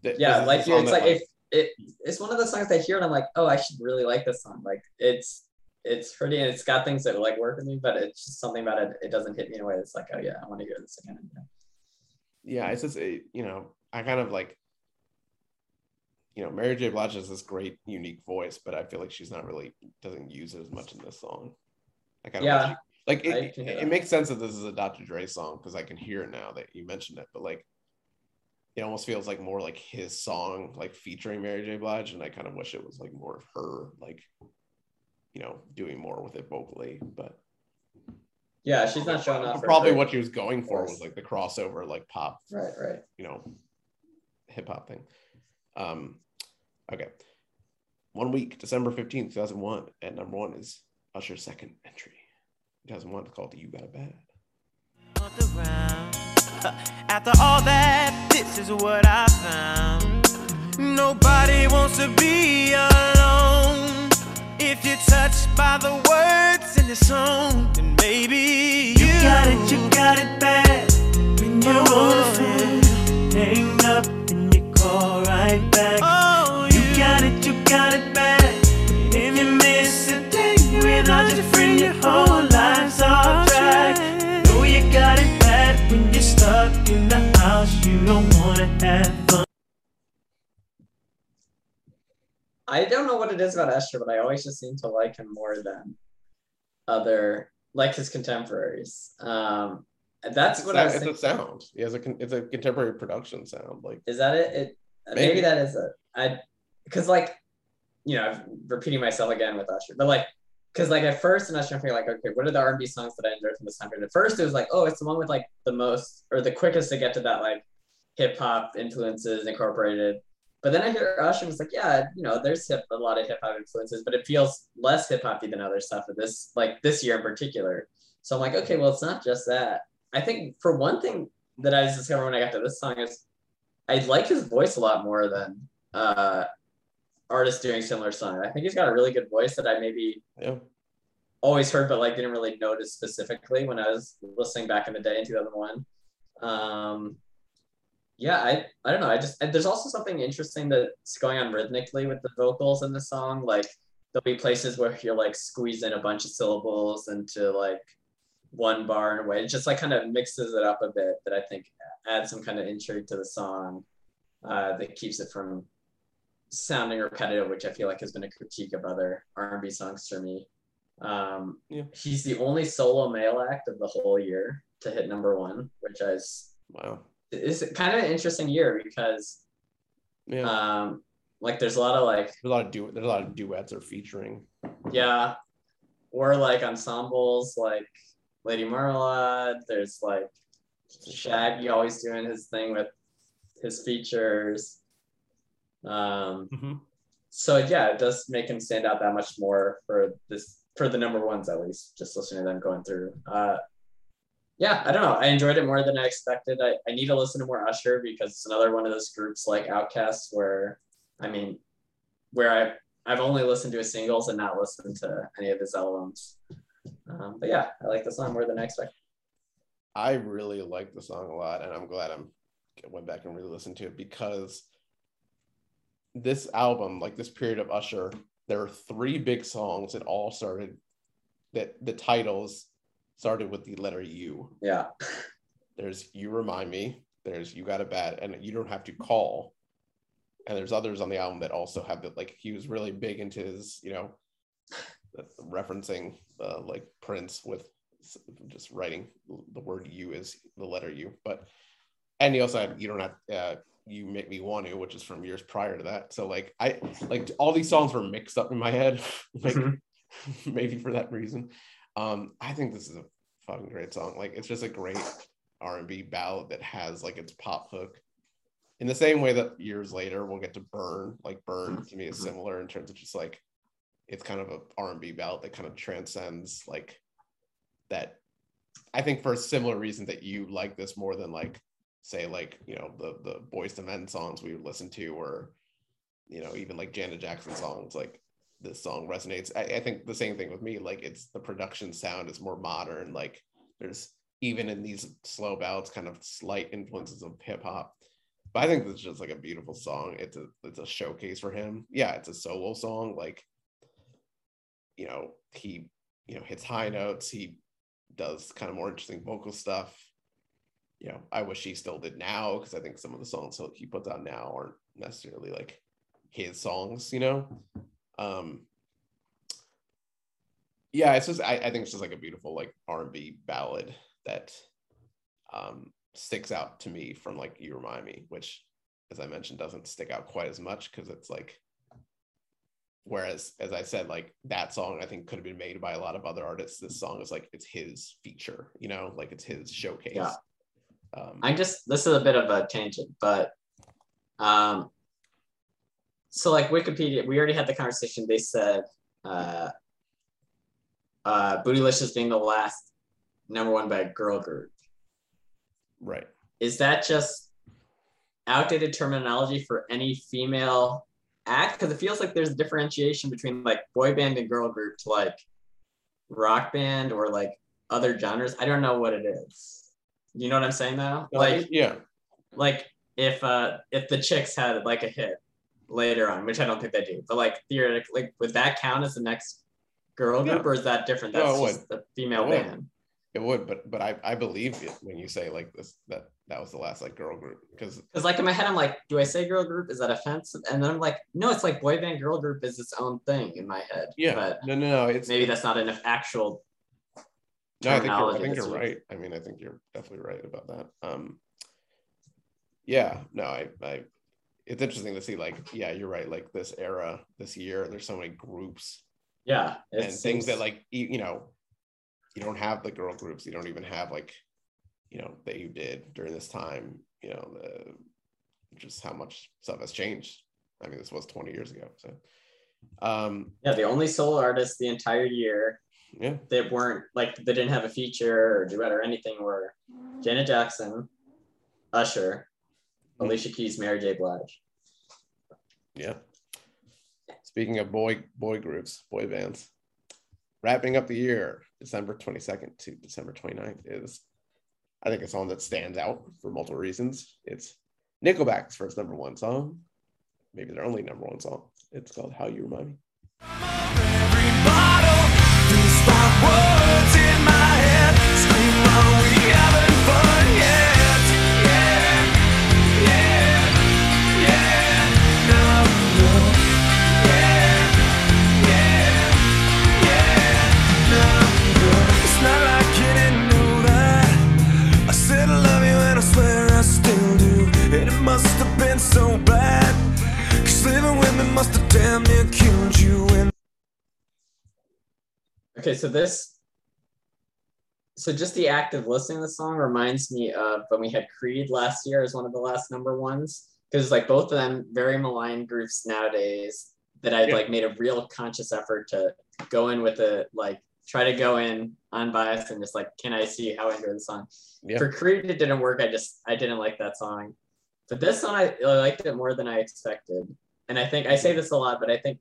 Yeah like you it's that, like if it it's one of the songs i hear and i'm like oh i should really like this song. Like it's it's pretty and it's got things that like work with me but it's just something about it it doesn't hit me in a way that's like oh yeah i want to hear this again again. yeah it's just a, you know i kind of like you know mary j. Blige has this great unique voice but i feel like she's not really doesn't use it as much in this song. I kind of Yeah, she- like I it, it, makes sense that this is a dr. Dre song because i can hear it now that you mentioned it but like it almost feels like more like his song like featuring mary j. Blige and i kind of wish it was like more of her like you know doing more with it vocally but yeah she's not showing off probably great what she was going for was like the crossover like pop right right. you know hip hop thing. Um, okay, one week, December fifteenth, two thousand one, at number one is Usher's second entry. Two thousand one, it's called "You Got It Bad." <laughs> After all that, this is what I found. Nobody wants to be alone. If you're touched by the words in the song, then maybe you, got it, you got it bad. When you're on the phone, hang up got it, you got it bad. If you miss a day without your friend, your whole life's off track. Know you got it bad when you're stuck in the house. You don't wanna have fun. I don't know what it is about Usher, but I always just seem to like him more than other, like his contemporaries. Um, That's what I was it's a thinking. sound. He has a con- it's a contemporary production sound. Like Is that it? it maybe. Maybe. that is it. I because like you know I'm repeating myself again with Usher, but like because like at first in Usher I'm like okay what are the R&B songs that I enjoyed from this period? At first it was like oh it's the one with like the most or the quickest to get to that like hip hop influences incorporated. But then I hear Usher it's like yeah you know there's hip a lot of hip hop influences, but it feels less hip hoppy than other stuff. But this like this year in particular, so I'm like okay well it's not just that. I think for one thing that I discovered when I got to this song is I like his voice a lot more than uh, artists doing similar songs. I think he's got a really good voice that I maybe yeah. always heard, but like didn't really notice specifically when I was listening back in the day in 2001. Um, yeah, I I don't know. I just there's also something interesting that's going on rhythmically with the vocals in the song. Like there'll be places where you're like squeezing in a bunch of syllables into like one bar in a way. It just like kind of mixes it up a bit that I think adds some kind of intrigue to the song uh, that keeps it from sounding repetitive, which I feel like has been a critique of other R&B songs for me. Um, Yeah. He's the only solo male act of the whole year to hit number one, which is wow. It's kind of an interesting year because Yeah. um, like there's a lot of like There's a lot of du- there's a lot of duets or featuring. yeah, or like ensembles like Lady Marmalade. There's like Shaggy always doing his thing with his features. Um, so yeah, it does make him stand out that much more for this for the number ones at least. Just listening to them going through. Uh, yeah, I don't know. I enjoyed it more than I expected. I, I need to listen to more Usher because it's another one of those groups like OutKast where, I mean, where I I've only listened to his singles and not listened to any of his albums. Um, but yeah, I like the song more than I expected. I really like the song a lot, and I'm glad I'm went back and really listened to it because this album, like this period of Usher, there are three big songs that all started that the titles started with the letter U. Yeah. There's You Remind Me, there's You Got a Bad, and You Don't Have to Call. And there's others on the album that also have that like he was really big into his, you know, referencing uh, like Prince with just writing the word you is the letter U. But and he also had you don't have uh, you make me want to, which is from years prior to that. So like I like all these songs were mixed up in my head, <laughs> like <laughs> maybe for that reason. Um, I think this is a fucking great song. Like it's just a great R and B ballad that has like its pop hook. In the same way that years later we'll get to Burn, like Burn to me is similar in terms of just like it's kind of a R&B ballad that kind of transcends like that I think for a similar reason that you like this more than like say like you know the the Boyz II Men songs we would listen to or you know even like Janet Jackson songs like this song resonates. I, I think the same thing with me like it's the production sound is more modern like there's even in these slow ballads kind of slight influences of hip hop. But I think is just like a beautiful song. It's a it's a showcase for him. Yeah it's a solo song like you know he you know hits high notes. He does kind of more interesting vocal stuff you know i wish he still did now because i think some of the songs he- puts out now aren't necessarily like his songs you know? Um yeah it's just i, I think it's just like a beautiful like r&b ballad that um sticks out to me from like you remind me which as i mentioned doesn't stick out quite as much because it's like whereas as i said like that song i think could have been made by a lot of other artists. This song is like it's his feature you know? Like it's his showcase. Yeah. Um I just this is a bit of a tangent, but um so like Wikipedia, we already had the conversation. They said uh uh Bootylicious being the last number one by a girl group. right Is that just outdated terminology for any female act? Because it feels like there's a differentiation between like boy band and girl group to like rock band or like other genres. I don't know what it is. You know what I'm saying though? Like yeah like if uh if the chicks had like a hit later on, which I don't think they do, but like theoretically, like, would that count as the next girl group, Yeah. or is that different? No, That's it just the female It would. band. it would but but i i believe it when you say like this that that was the last like girl group because Because like in my head, I'm like, do I say girl group? Is that offensive? And then I'm like, no, it's like boy band girl group is its own thing in my head. yeah but no no no it's maybe that's not an actual No, I think you're, I think you're right. I mean, I think you're definitely right about that. Um, yeah, no, I, I, it's interesting to see. Like, yeah, you're right. Like this era, this year, there's so many groups Yeah, and things that like you, you know, you don't have the girl groups. You don't even have like, you know, that you did during this time. You know, the just how much stuff has changed. I mean, this was 20 years ago. So, um, Yeah, the only solo artist the entire year yeah, that weren't like they didn't have a feature or duet or anything were Janet Jackson, Usher, Hmm. Alicia Keys, Mary J. Blige. Yeah. Speaking of boy boy groups, boy bands, wrapping up the year, December 22nd to December 29th is, I think, a song that stands out for multiple reasons. It's Nickelback's first number one song, maybe their only number one song. It's called How You Remind Me. Must have damn near killed you. And Okay, so this, so just the act of listening to the song reminds me of when we had Creed last year as one of the last number ones. Because like both of them very maligned groups nowadays that I Yeah. like made a real conscious effort to go in with a like try to go in unbiased and just like can I see how I enjoy the song. Yeah. For Creed it didn't work. I just I didn't like that song. But this song I, I liked it more than I expected. And I think I say this a lot, but I think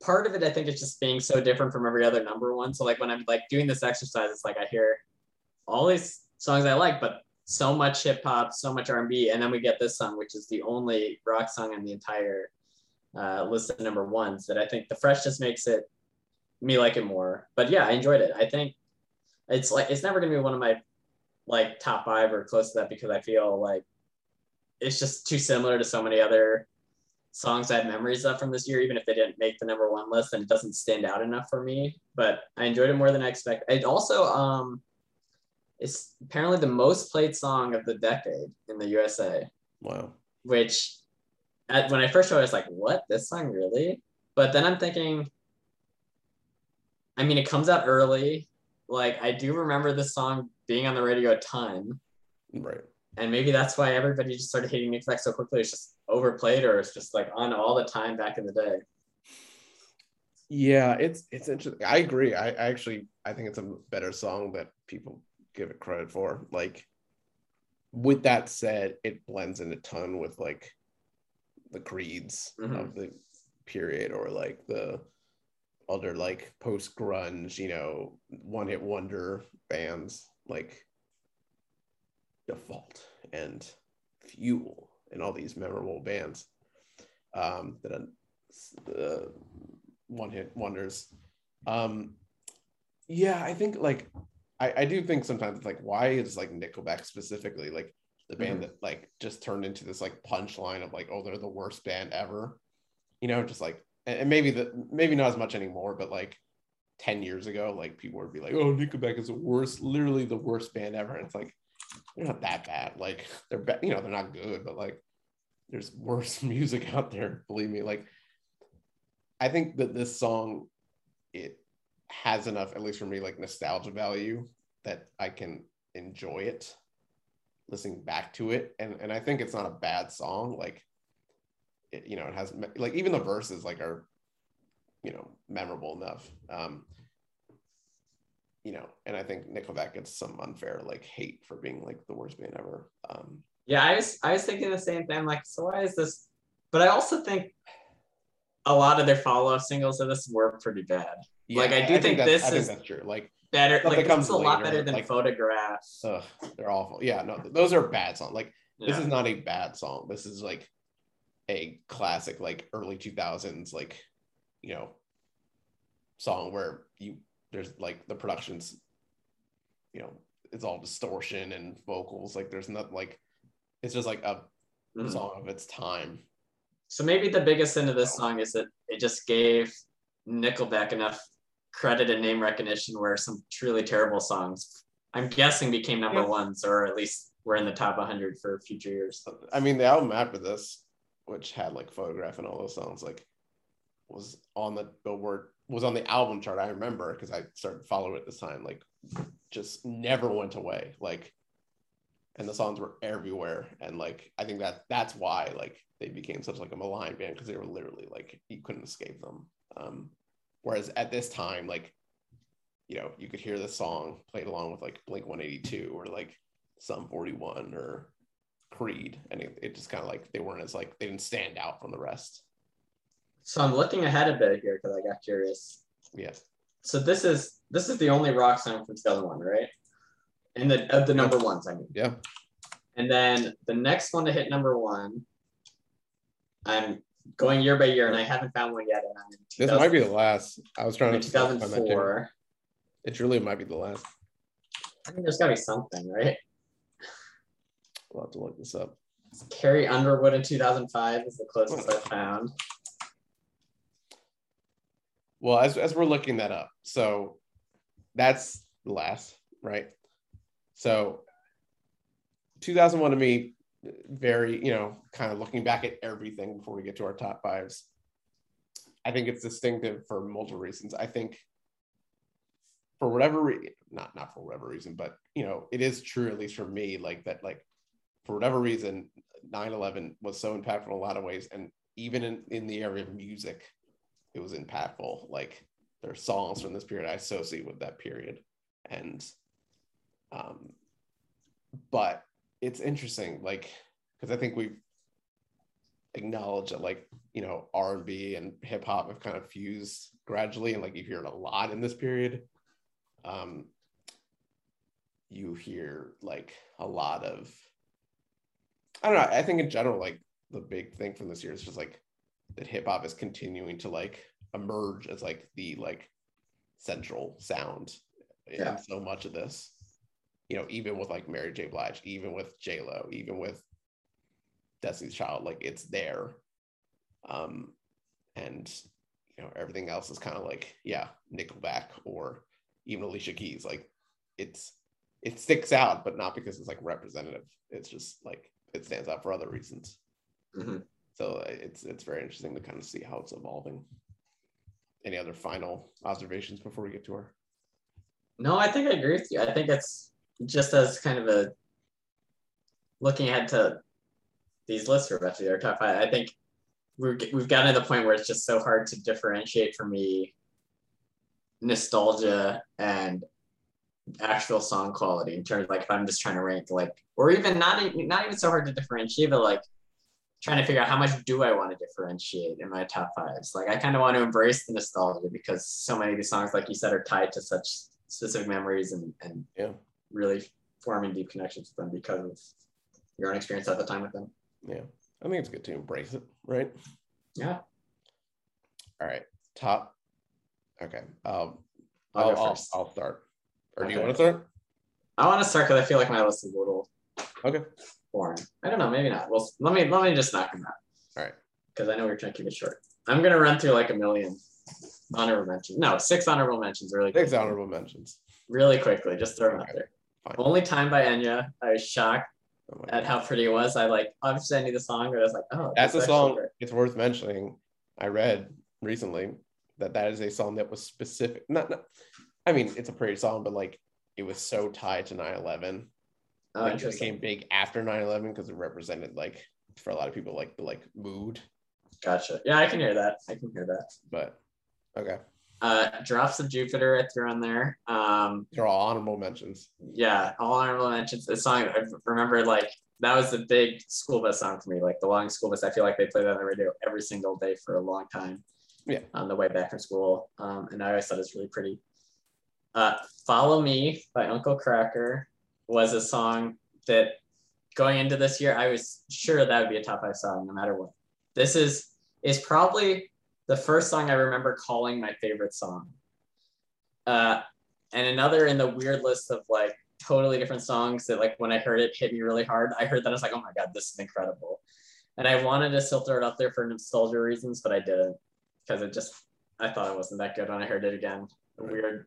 part of it I think is just being so different from every other number one. So like when I'm like doing this exercise, it's like I hear all these songs I like, but so much hip hop, so much R&B, and then we get this song, which is the only rock song on the entire uh, list of number ones. That I think the freshness makes it me like it more. But yeah, I enjoyed it. I think it's like it's never gonna be one of my like top five or close to that because I feel like it's just too similar to so many other songs I have memories of from this year, even if they didn't make the number one list and it doesn't stand out enough for me. But I enjoyed it more than I expected. It also um it's apparently the most played song of the decade in the USA, Wow. which at, when I first heard it, I was like, what? This song really? But then I'm thinking, I mean, it comes out early. Like, I do remember this song being on the radio a ton. Right. And maybe that's why everybody just started hating Nickelback so quickly. It's just overplayed or it's just like on all the time back in the day. Yeah, it's it's interesting. I agree. I, I actually I think it's a better song that people give it credit for. Like with that said, it blends in a ton with like the creeds Mhm. of the period or like the other like post grunge, you know, one hit wonder bands like Default and Fuel and all these memorable bands um, that uh, one hit wonders. Um, yeah, I think like I, I do think sometimes it's like why is like Nickelback specifically like the band Mhm. that like just turned into this like punchline of like oh they're the worst band ever, you know, just like and, and maybe the maybe not as much anymore, but like 10 years ago, like people would be like, oh, Nickelback is the worst, literally the worst band ever. And it's like, they're not that bad. Like they're bad, you know, they're not good, but like there's worse <laughs> music out there, believe me. Like I think that this song it has enough, at least for me, like nostalgia value that I can enjoy it listening back to it. And and I think it's not a bad song. Like it, you know, it has like even the verses like are you know memorable enough. Um you know, and I think Nickelback gets some unfair like hate for being like the worst band ever. Um Yeah, I was I was thinking the same thing. Like, so why is this? But I also think a lot of their follow up singles of this were pretty bad. Yeah, like, I do think, that's- this I think is that's true. Like better. Like, it's a lot better than like- Photographs. Ugh, they're awful. Yeah, no, those are bad songs. Like this Yeah. is not a bad song. This is like a classic, like early two thousands, like you know, song where you there's like the productions, you know, it's all distortion and vocals. Like there's not like it's just like a Mhm. song of its time. So maybe the biggest sin of this song is that it just gave Nickelback enough credit and name recognition where some truly terrible songs, I'm guessing, became number Yeah. ones or at least were in the top 100 for future years. I mean, the album after this, which had like photograph and all those songs, like was on the Billboard, was on the album chart. I remember because I started following it this time. Like, just never went away. Like, and the songs were everywhere. And like, I think that that's why like they became such like a maligned band because they were literally like you couldn't escape them. Um, whereas at this time, like, you know, you could hear the song played along with like Blink 182 or like Sum 41 or Creed, and it, it just kind of like they weren't as like they didn't stand out from the rest. So I'm looking ahead a bit here because I got curious. Yeah. So this is this is the only rock song from 2001, right? And the of the number ones, I mean. Yeah. And then the next one to hit number one, I'm going year by year, and I haven't found one yet. And I'm in This might be the last. I was trying to find that 2004. It truly might be the last. I think there's got to be something, right? We'll have to look this up. Carrie Underwood in 2005 is the closest I found. Well, as as we're looking that up, so that's last, right? So 2001 to me, very, you know, kind of looking back at everything before we get to our top fives. I think it's distinctive for multiple reasons. I think for whatever reason, not not for whatever reason, but you know, it is true at least for me, like that, like for whatever reason, 9/11 was so impactful in a lot of ways, and even in in the area of music, it was impactful. Like there are songs from this period I associate with that period, and um, but it's interesting, like because I think we've acknowledged that, like you know, R and B and hip hop have kind of fused gradually, and like you hear it a lot in this period. Um, you hear like a lot of I don't know. I think in general, like the big thing from this year is just like that hip hop is continuing to like emerge as like the like central sound Yeah. in so much of this. You know, even with like Mary J. Blige, even with J Lo, even with Destiny's Child, like it's there. Um, and you know everything else is kind of like yeah, Nickelback or even Alicia Keys. Like it's it sticks out, but not because it's like representative. It's just like it stands out for other reasons. Mhm. So uh, it's it's very interesting to kind of see how it's evolving. Any other final observations before we get to our? No, I think I agree with you. I think it's just as kind of a looking ahead to these lists for rest of our top five. I think we're, we've gotten to the point where it's just so hard to differentiate for me nostalgia and actual song quality in terms of like if I'm just trying to rank like or even not not even so hard to differentiate, but like trying to figure out how much do I want to differentiate in my top fives. Like I kind of want to embrace the nostalgia because so many of these songs, like you said, are tied to such specific memories and, and yeah. really forming deep connections with them because of your own experience at the time with them. Yeah, I think it's good to embrace it, right? Yeah. All right, top. Okay, um, I'll I'll I'll. I'll start. Or do you want to start? I want to start because I feel like my list is a little Okay. I don't know, maybe not. Well, let me let me just knock them out. All right. Because I know we're trying to keep it short. I'm gonna run through like a million honorable mentions. No, six honorable mentions really Six quickly. honorable mentions. Really quickly, just throw them out there. Fine. Only time by Enya. I was shocked Oh at how pretty it was. I like obviously I knew the song, but I was like, oh, That's a this is actually song. It's worth mentioning. I read recently that that is a song that was specific. Not, not I mean, it's a pretty song, but like it was so tied to 9/11. Oh, like it became big after 9/11 because it represented like for a lot of people like the like mood. Gotcha. Yeah, I can hear that. I can hear that. But okay, Uh, Drops of Jupiter, I threw on there. Um, they're all honorable mentions. yeah, all honorable mentions. The song I remember, like that was the big school bus song for me. Like the long school bus, I feel like they played that on the radio every single day for a long time. Yeah. On the way back from school, um, and I always thought it was really pretty. Uh, Follow Me by Uncle Kracker was a song that going into this year, I was sure that would be a top five song no matter what. This is is probably the first song I remember calling my favorite song. Uh, and another in the weird list of like totally different songs that like when I heard it hit me really hard. I heard that I was like, oh my god, this is incredible. And I wanted to still throw it up there for nostalgia reasons, but I didn't because it just I thought it wasn't that good when I heard it again. a weird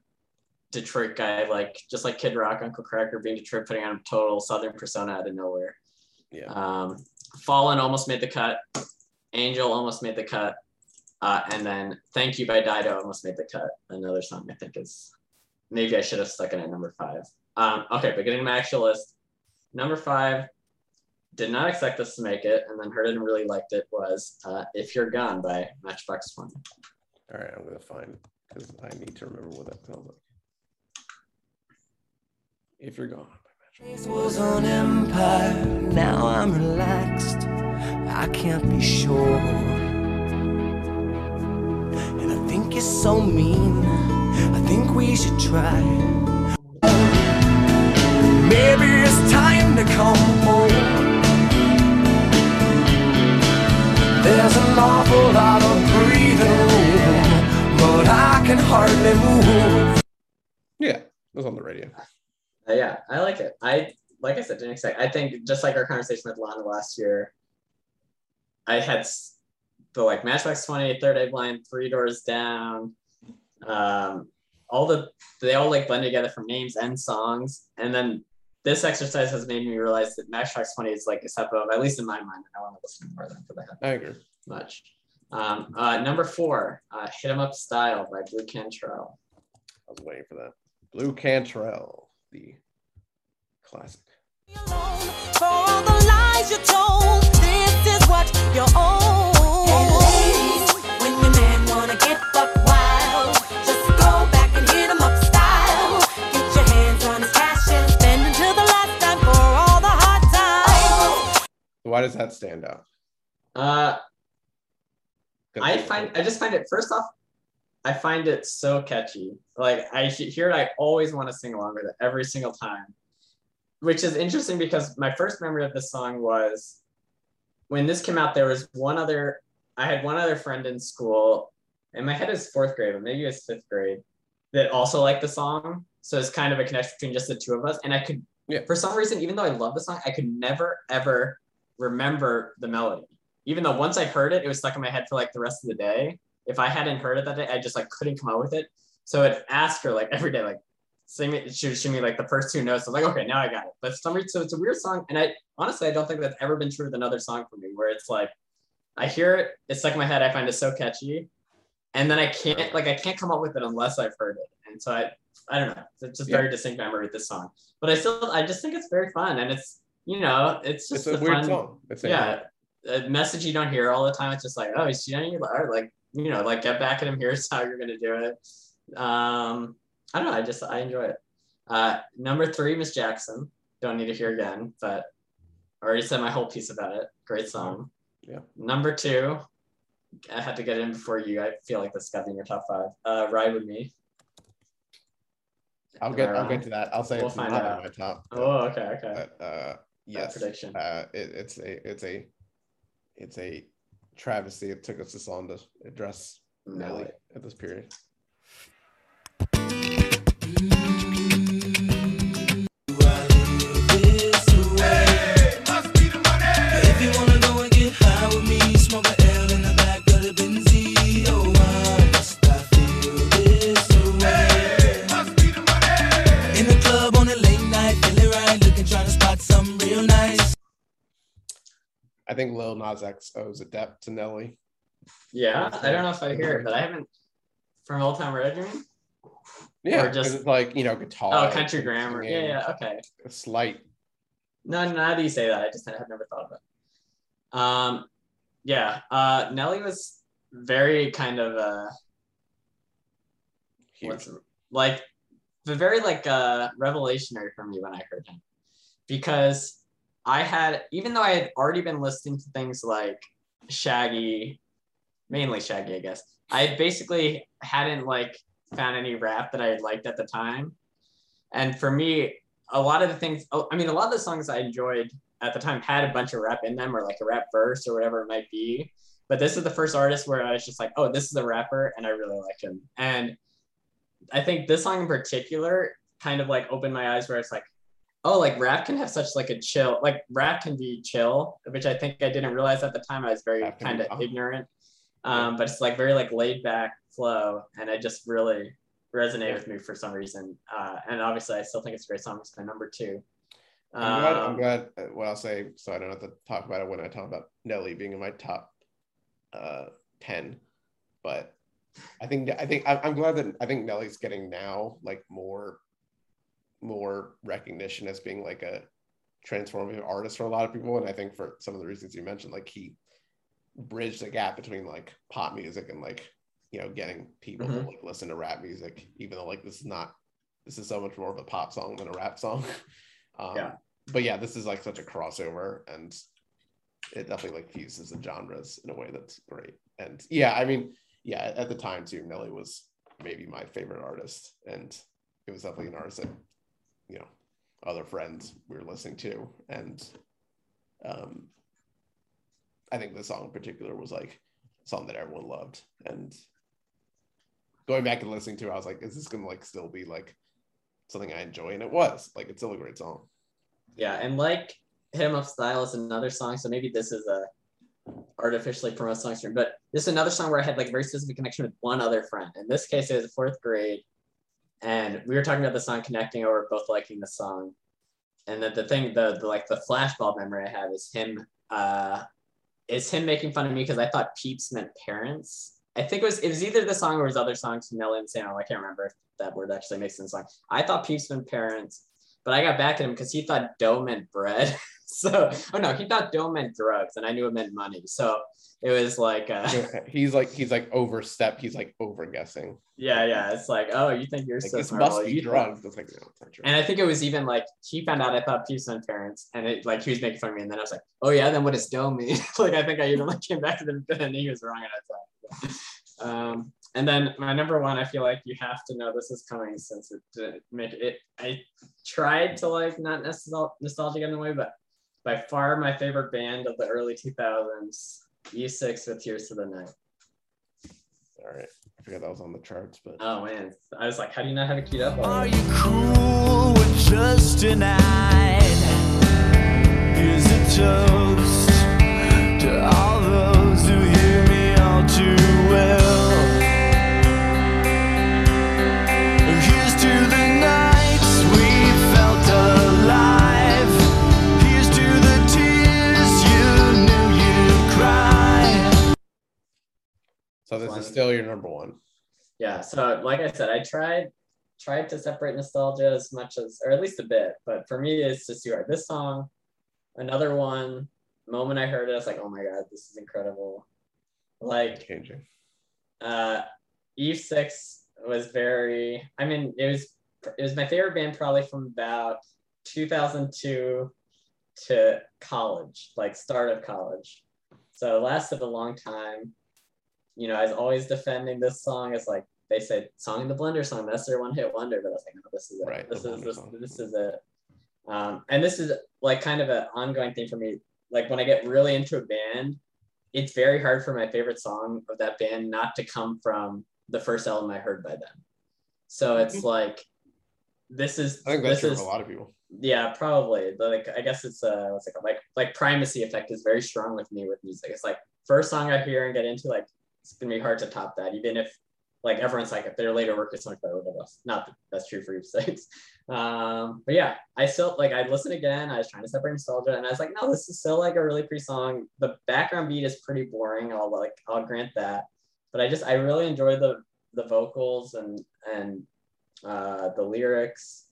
Detroit guy, like just like Kid Rock, Uncle Kracker being Detroit, putting on a total Southern persona out of nowhere. Yeah. Um, Fallen almost made the cut. Angel almost made the cut. Uh, and then Thank You by Dido almost made the cut. Another song I think is maybe I should have stuck it at number five. Um, okay, but getting to my actual list. Number five, did not expect this to make it, and then heard it and really liked it was uh, If You're Gone by Matchbox 20. All right, I'm gonna find because I need to remember what that sounds like. If you're gone. This was an empire, now I'm relaxed. I can't be sure. And I think it's so mean. I think we should try. Maybe it's time to come home. There's an awful lot of breathing but I can hardly move. Yeah, it was on the radio. Uh, yeah, I like it. I like I said, didn't expect. I think just like our conversation with Lana last year, I had the like Matchbox 20, Third Eye Blind, Three Doors Down, um, all the they all like blend together from names and songs, and then this exercise has made me realize that Matchbox 20 is like a step above, at least in my mind, and I want to listen more of them for that I agree. much. Um, uh, number four, uh, Hit 'em Up Style by Blu Cantrell. I was waiting for that. Blu Cantrell, the classic. For all the lies you told, this is what you own. when your man wanna get buck wild, just go back and hit 'em up style. Get your hands on his cash and spend until the last time for all the hard times. Why does that stand out? Uh, 'Cause I find I just find it first off, I find it so catchy. Like I he- hear it, I always want to sing along with it every single time. Which is interesting because my first memory of this song was when this came out. There was one other. I had one other friend in school, and my head is fourth grade, but maybe it's fifth grade, that also liked the song. So it's kind of a connection between just the two of us. And I could, Yeah. for some reason, even though I love the song, I could never ever remember the melody. Even though once I heard it, it was stuck in my head for like the rest of the day. If I hadn't heard it that day, I just like couldn't come up with it. So I'd ask her like every day, like sing me, she would show me like the first two notes. I was like, okay, now I got it. But some reason, so it's a weird song. And I honestly, I don't think that's ever been true with another song for me, where it's like, I hear it, it's stuck in my head. I find it so catchy, and then I can't like I can't come up with it unless I've heard it. And so I, I don't know. It's just Yeah. very distinct memory with this song. But I still, I just think it's very fun, and it's you know, it's just It's a the weird fun, song. It's a- yeah, a message you don't hear all the time. It's just like, oh, cheating on you, like you know, like get back at him. <laughs> Here's how you're gonna do it. Um, I don't know. I just I enjoy it. Uh, number three, Miss Jackson. Don't need to hear again, but I already said my whole piece about it. Great song. Yeah. Number two, I had to get in before you. I feel like this got to in your top five. Uh, Ride with me. I'll get I'll get to that. I'll say We'll it's find not out. in my top. Oh, okay, okay. But uh yes. prediction. Uh it, it's a it's a it's a travesty. It took us this long to address Nelly Nelly. at this period. I think Lil Nas X owes a debt to Nelly. Yeah, I don't know if I hear it, but I haven't. From Old Time mean? Yeah, Or just like you know guitar. oh, country grammar. Yeah, yeah, okay. A slight. No, no, now that you say that, I just had never thought of it. Um, yeah, uh, Nelly was very kind of uh, what's like the very like uh revelationary for me when I heard him because I had even though I had already been listening to things like Shaggy, mainly Shaggy, I guess. I basically hadn't like found any rap that I had liked at the time, and for me, a lot of the things. Oh, I mean, a lot of the songs I enjoyed at the time had a bunch of rap in them, or like a rap verse, or whatever it might be. But this is the first artist where I was just like, oh, this is a rapper, and I really like him. And I think this song in particular kind of like opened my eyes where it's like, oh, like rap can have such like a chill, like rap can be chill, which I think I didn't realize at the time. I was very kind of ignorant. Um, but it's like very like laid back flow, and it just really resonate with me for some reason. Uh, and obviously, I still think it's a great song. It's my number two. I'm glad, I'm Um, glad uh, what I'll say, so I don't have to talk about it when I talk about Nelly being in my top uh 10. But I think I think I'm glad that I think Nelly's getting now like more more recognition as being like a transformative artist for a lot of people. And I think for some of the reasons you mentioned, like he bridged the gap between like pop music and like you know getting people to Mhm. like listen to rap music, even though like this is not this is so much more of a pop song than a rap song. <laughs> Um, Yeah. But yeah, this is like such a crossover, and it definitely like fuses the genres in a way that's great. And yeah, I mean, yeah, at the time too, Nelly was maybe my favorite artist, and it was definitely an artist that you know other friends we were listening to, and um, I think the song in particular was like a song that everyone loved, and going back and listening to, it, I was like, is this gonna like still be like something I enjoy? And it was like it's still a great song. yeah, and like Hit 'em Up Style is another song. So maybe this is a artificially promote song stream, but this is another song where I had like a very specific connection with one other friend. In this case, it was fourth grade, and we were talking about the song connecting over both liking the song. And then the thing, the, the like the flashbulb memory I have is him, uh, is him making fun of me because I thought peeps meant parents. I think it was it was either the song or his other songs from Nelly and Sam. I can't remember if that word actually makes the song. I thought peeps meant parents, but I got back at him because he thought dough meant bread. <laughs> so oh no, he thought dough meant drugs, and I knew it meant money. So it was like uh, <laughs> he's like he's like overstep. He's like over guessing. yeah, yeah. It's like oh, you think you're Like so this smart. must Well, be drugs. It's like no. And I think it was even like he found out I thought peeps meant parents, and it like he was making fun of me, and then I was like, oh yeah, then what does dough mean? <laughs> like I think I even like came back to them, <laughs> and he was wrong, and I thought. Um, and then my number one, I feel like you have to know this is coming since it didn't make it. I tried to like not nostal- nostalgic in the way, but by far my favorite band of the early 2000s, Eve Six with Here's to the Night. All right, I forgot that was on the charts, but Oh man, I was like, how do you not have it queued up? Are you cool with just tonight? Here's a toast to all those so this is still your number one. yeah so like i said i tried tried to separate nostalgia as much as or at least a bit but for me it's just you right this song another one moment i heard it i was like oh my god this is incredible. Like changing uh eve six was very i mean it was it was my favorite band probably from about 2002 to college like start of college. So it lasted a long time you know, I was always defending this song It's like they said, "Song in the Blender song." That's their one-hit wonder, but I was like, no, this is it. Right, this is this, song. this is it. Um, and this is like kind of an ongoing thing for me. Like when I get really into a band, it's very hard for my favorite song of that band not to come from the first album I heard by them. So it's like this is Mm-hmm. I think that's this true is for a lot of people. yeah, probably. But like I guess it's uh what's it called? Like like primacy effect is very strong with me with music. It's like first song I hear and get into, like it's gonna be hard to top that, even if like everyone's like if their later work is so much better, whatever else. Not that that's true for sakes. <laughs> Um, but yeah, I still like I listened again, I was trying to separate nostalgia, and I was like, no, this is still like a really pretty song. The background beat is pretty boring, I'll like I'll grant that. But I just I really enjoy the the vocals and and uh the lyrics.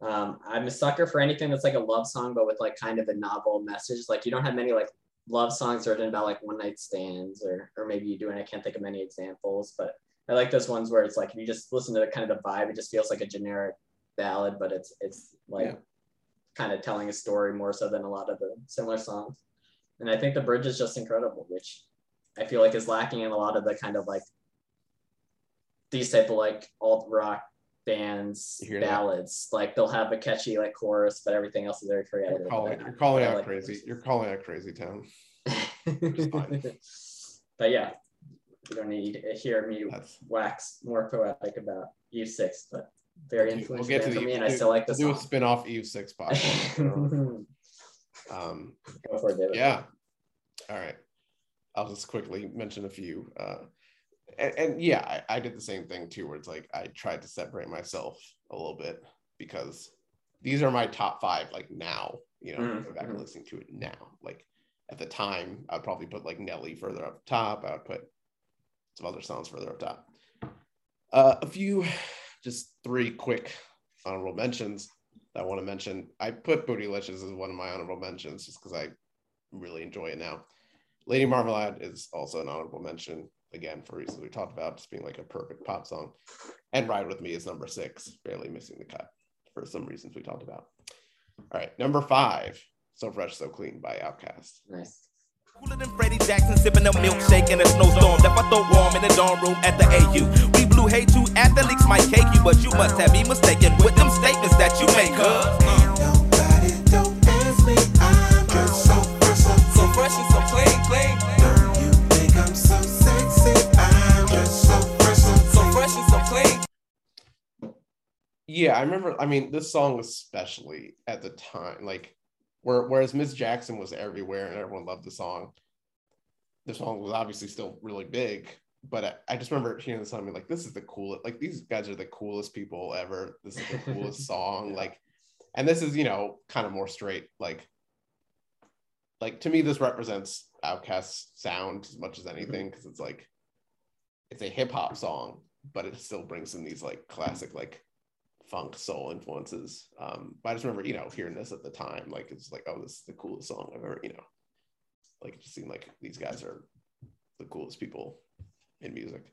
Um, I'm a sucker for anything that's like a love song, but with like kind of a novel message. Like you don't have many like love songs written about like one night stands, or or maybe you do, and I can't think of many examples. But I like those ones where it's like if you just listen to the kind of the vibe, it just feels like a generic ballad, but it's it's like Yeah. kind of telling a story more so than a lot of the similar songs. And I think the bridge is just incredible, which I feel like is lacking in a lot of the kind of like these type of like alt rock bands hear that? ballads. Like they'll have a catchy like chorus, but everything else is very creative. You're calling, you're calling out like crazy. You're calling out crazy town. <laughs> but yeah, you don't need to hear me wax more poetic about Eve Six, but very We'll influential get to the for me, and we'll I still like we'll this do a spin-off Eve Six <laughs> podcast. um, Go for it, David. Yeah. All right. I'll just quickly mention a few. Uh, and, and yeah, I, I did the same thing too, where it's like I tried to separate myself a little bit because these are my top five, like now, you know, Mhm, go back and mhm. listening to it now. Like at the time, I'd probably put like Nelly further up top. I would put some other songs further up top. Uh, a few, just three quick honorable mentions that I want to mention. I put Bootylicious as one of my honorable mentions just because I really enjoy it now. Lady Marmalade is also an honorable mention, again, for reasons we talked about, just being like a perfect pop song. And Ride With Me is number six, barely missing the cut for some reasons we talked about. All right, number five, So Fresh, So Clean by OutKast. Nice. Cooler than Freddie Jackson sipping a milkshake in a snowstorm. Left my throat warm in the dorm room at the AU. We blew hay to athletes might cake you, but you must have me mistaken with them statements that you make, huh? Yeah, I remember. I mean, this song especially at the time, like, where whereas Miss Jackson was everywhere and everyone loved the song. The song was obviously still really big, but I, I just remember hearing the song and being like, "This is the coolest! Like, these guys are the coolest people ever. This is the coolest <laughs> song. Like, and this is you know kind of more straight. Like, like to me, this represents OutKast's sound as much as mm-hmm. anything because it's like it's a hip hop song, but it still brings in these like classic like funk soul influences. Um, but I just remember, you know, hearing this at the time, like it's like, oh, this is the coolest song I've ever, you know, like it just seemed like these guys are the coolest people in music.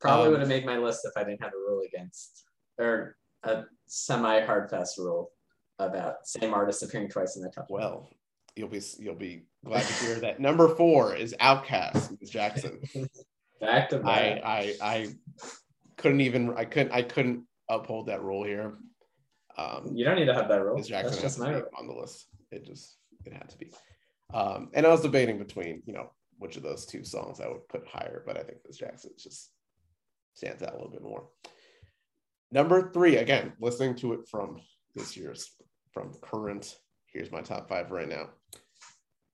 Probably Um, would have made my list if I didn't have a rule against or a semi hard fast rule about same artist appearing twice in the top. Well, you'll be you'll be glad to hear that number four is OutKast, Miss Jackson. <laughs> Back to I. I I couldn't even I couldn't I couldn't uphold that rule here. Um, You don't need to have that rule. Jackson That's just my rule. on the list. It just it had to be. Um, and I was debating between you know which of those two songs I would put higher, but I think Miss Jackson just stands out a little bit more. Number three, again, listening to it from this year's from current. Here's my top five right now.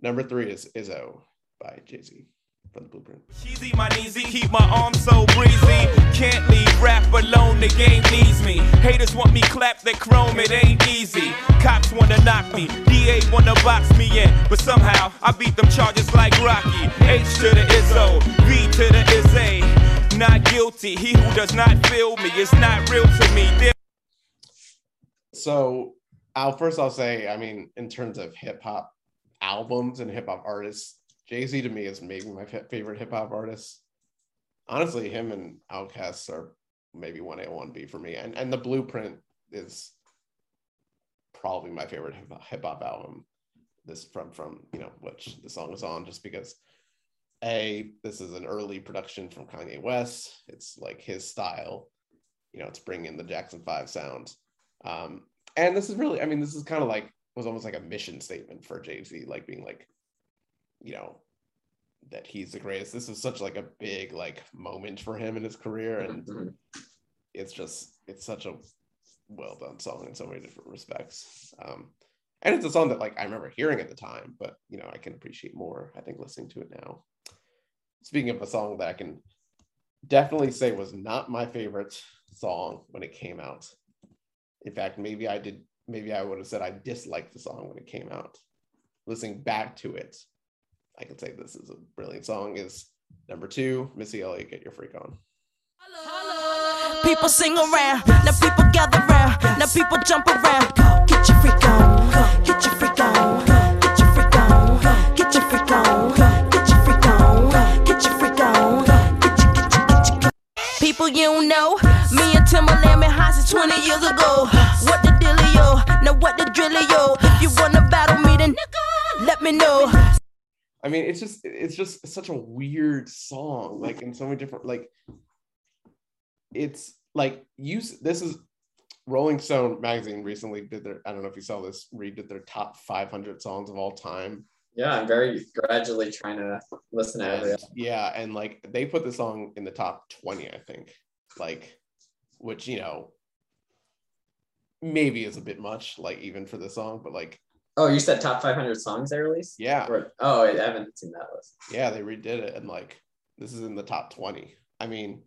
Number three is Izzo by Jay Z from the Blueprint. Cheesy, my keep my arms so breezy. Can't leave rap alone, the game needs me. Haters want me clap that chrome, it ain't easy. Cops wanna knock me, DA wanna box me in. But somehow I beat them charges like Rocky. H to the Izzo, V to the Izzy. Not guilty, he who does not feel me is not real to me. So, I'll first I'll say, I mean, in terms of hip hop albums and hip hop artists, Jay Z to me is maybe my favorite hip hop artist. Honestly, him and OutKast are maybe one A one B for me, and and the Blueprint is probably my favorite hip hop album. This from from you know which the song is on, just because a this is an early production from Kanye West. It's like his style. You know, it's bringing the Jackson Five sound. Um, and this is really, I mean, this is kind of like was almost like a mission statement for Jay Z, like being like, you know, that he's the greatest. This is such like a big like moment for him in his career, and Mhm. it's just it's such a well done song in so many different respects. Um, and it's a song that like I remember hearing at the time, but you know I can appreciate more. I think listening to it now. Speaking of a song that I can definitely say was not my favorite song when it came out. In fact, maybe I did. Maybe I would have said I disliked the song when it came out. Listening back to it, I can say this is a brilliant song. Is number two, Missy Elliott, "Get Your Freak On." People sing around, now people gather round, now people jump around. Get your freak on, get your freak on, get your freak on, get your freak on, get your freak on, get your get your, get your, get your, People you know, me and Timbaland been high since 20 years ago. What the dealio? Now what the drillio? If you wanna battle me, then let me know. I mean, it's just it's just such a weird song, like in so many different like. It's like you. This is Rolling Stone magazine recently did their. I don't know if you saw this. Redid their top 500 songs of all time. Yeah, I'm very gradually trying to listen to And, yeah, and like they put the song in the top 20, I think. Like, which you know, maybe is a bit much, like even for the song, but like, Oh, you said top 500 songs they released? yeah, Or- oh, I haven't seen that list. yeah, they redid it, and like this is in the top 20. I mean,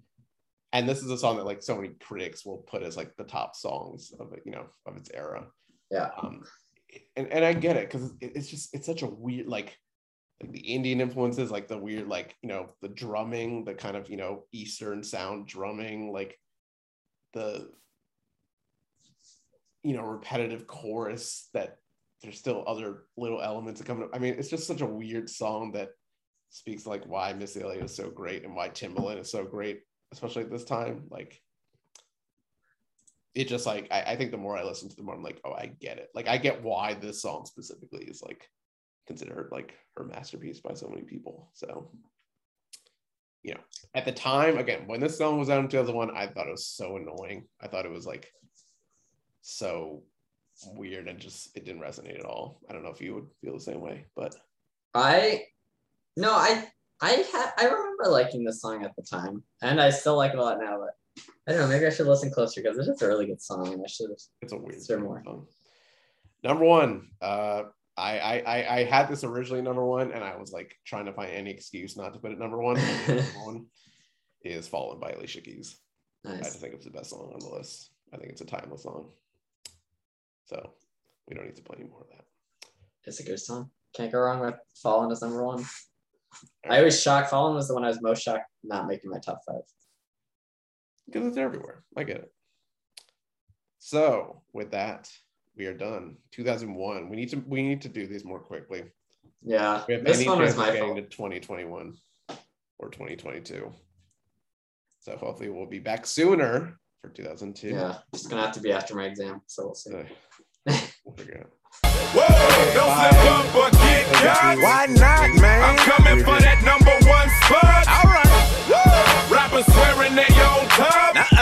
and this is a song that like so many critics will put as like the top songs of it, you know, of its era. Yeah. Um, and, and I get it because it's just it's such a weird like like the Indian influences, like the weird like you know the drumming, the kind of you know Eastern sound drumming, like the you know repetitive chorus that there's still other little elements that come up. I mean, it's just such a weird song that speaks like why Missy Elliott is so great and why Timbaland is so great, especially at this time. Like it just like I, I think the more I listen to the more I'm like, oh, I get it. Like I get why this song specifically is like considered like her masterpiece by so many people. So you know, at the time, again, when this song was out in 2001, I thought it was so annoying. I thought it was like so weird and just it didn't resonate at all. I don't know if you would feel the same way, but I no, I I had I remember liking this song at the time, and I still like it a lot now. But I don't know, maybe I should listen closer because it's just a really good song, and I should. It's a weird more. song. Number one, uh, I, I I I had this originally number one, and I was like trying to find any excuse not to put it number one. <laughs> number one is "Fallin'" by Alicia Keys. I Nice. just think it's the best song on the list. I think it's a timeless song. So we don't need to play any more of that. It's a good song. Can't go wrong with Fallin' as number one. I was shocked. Fallin' was the one I was most shocked not making my top five. because it's everywhere. I get it. So with that, we are done. 2001. We need to we need to do these more quickly. Yeah, this one was my fault. to 2021 or 2022. So hopefully we'll be back sooner for 2002. Yeah, it's gonna have to be after my exam, so we'll see. We'll figure Whoa, don't slip up or get. Why not, man? I'm coming for that number one spot. All right. Woo! Rappers swearing they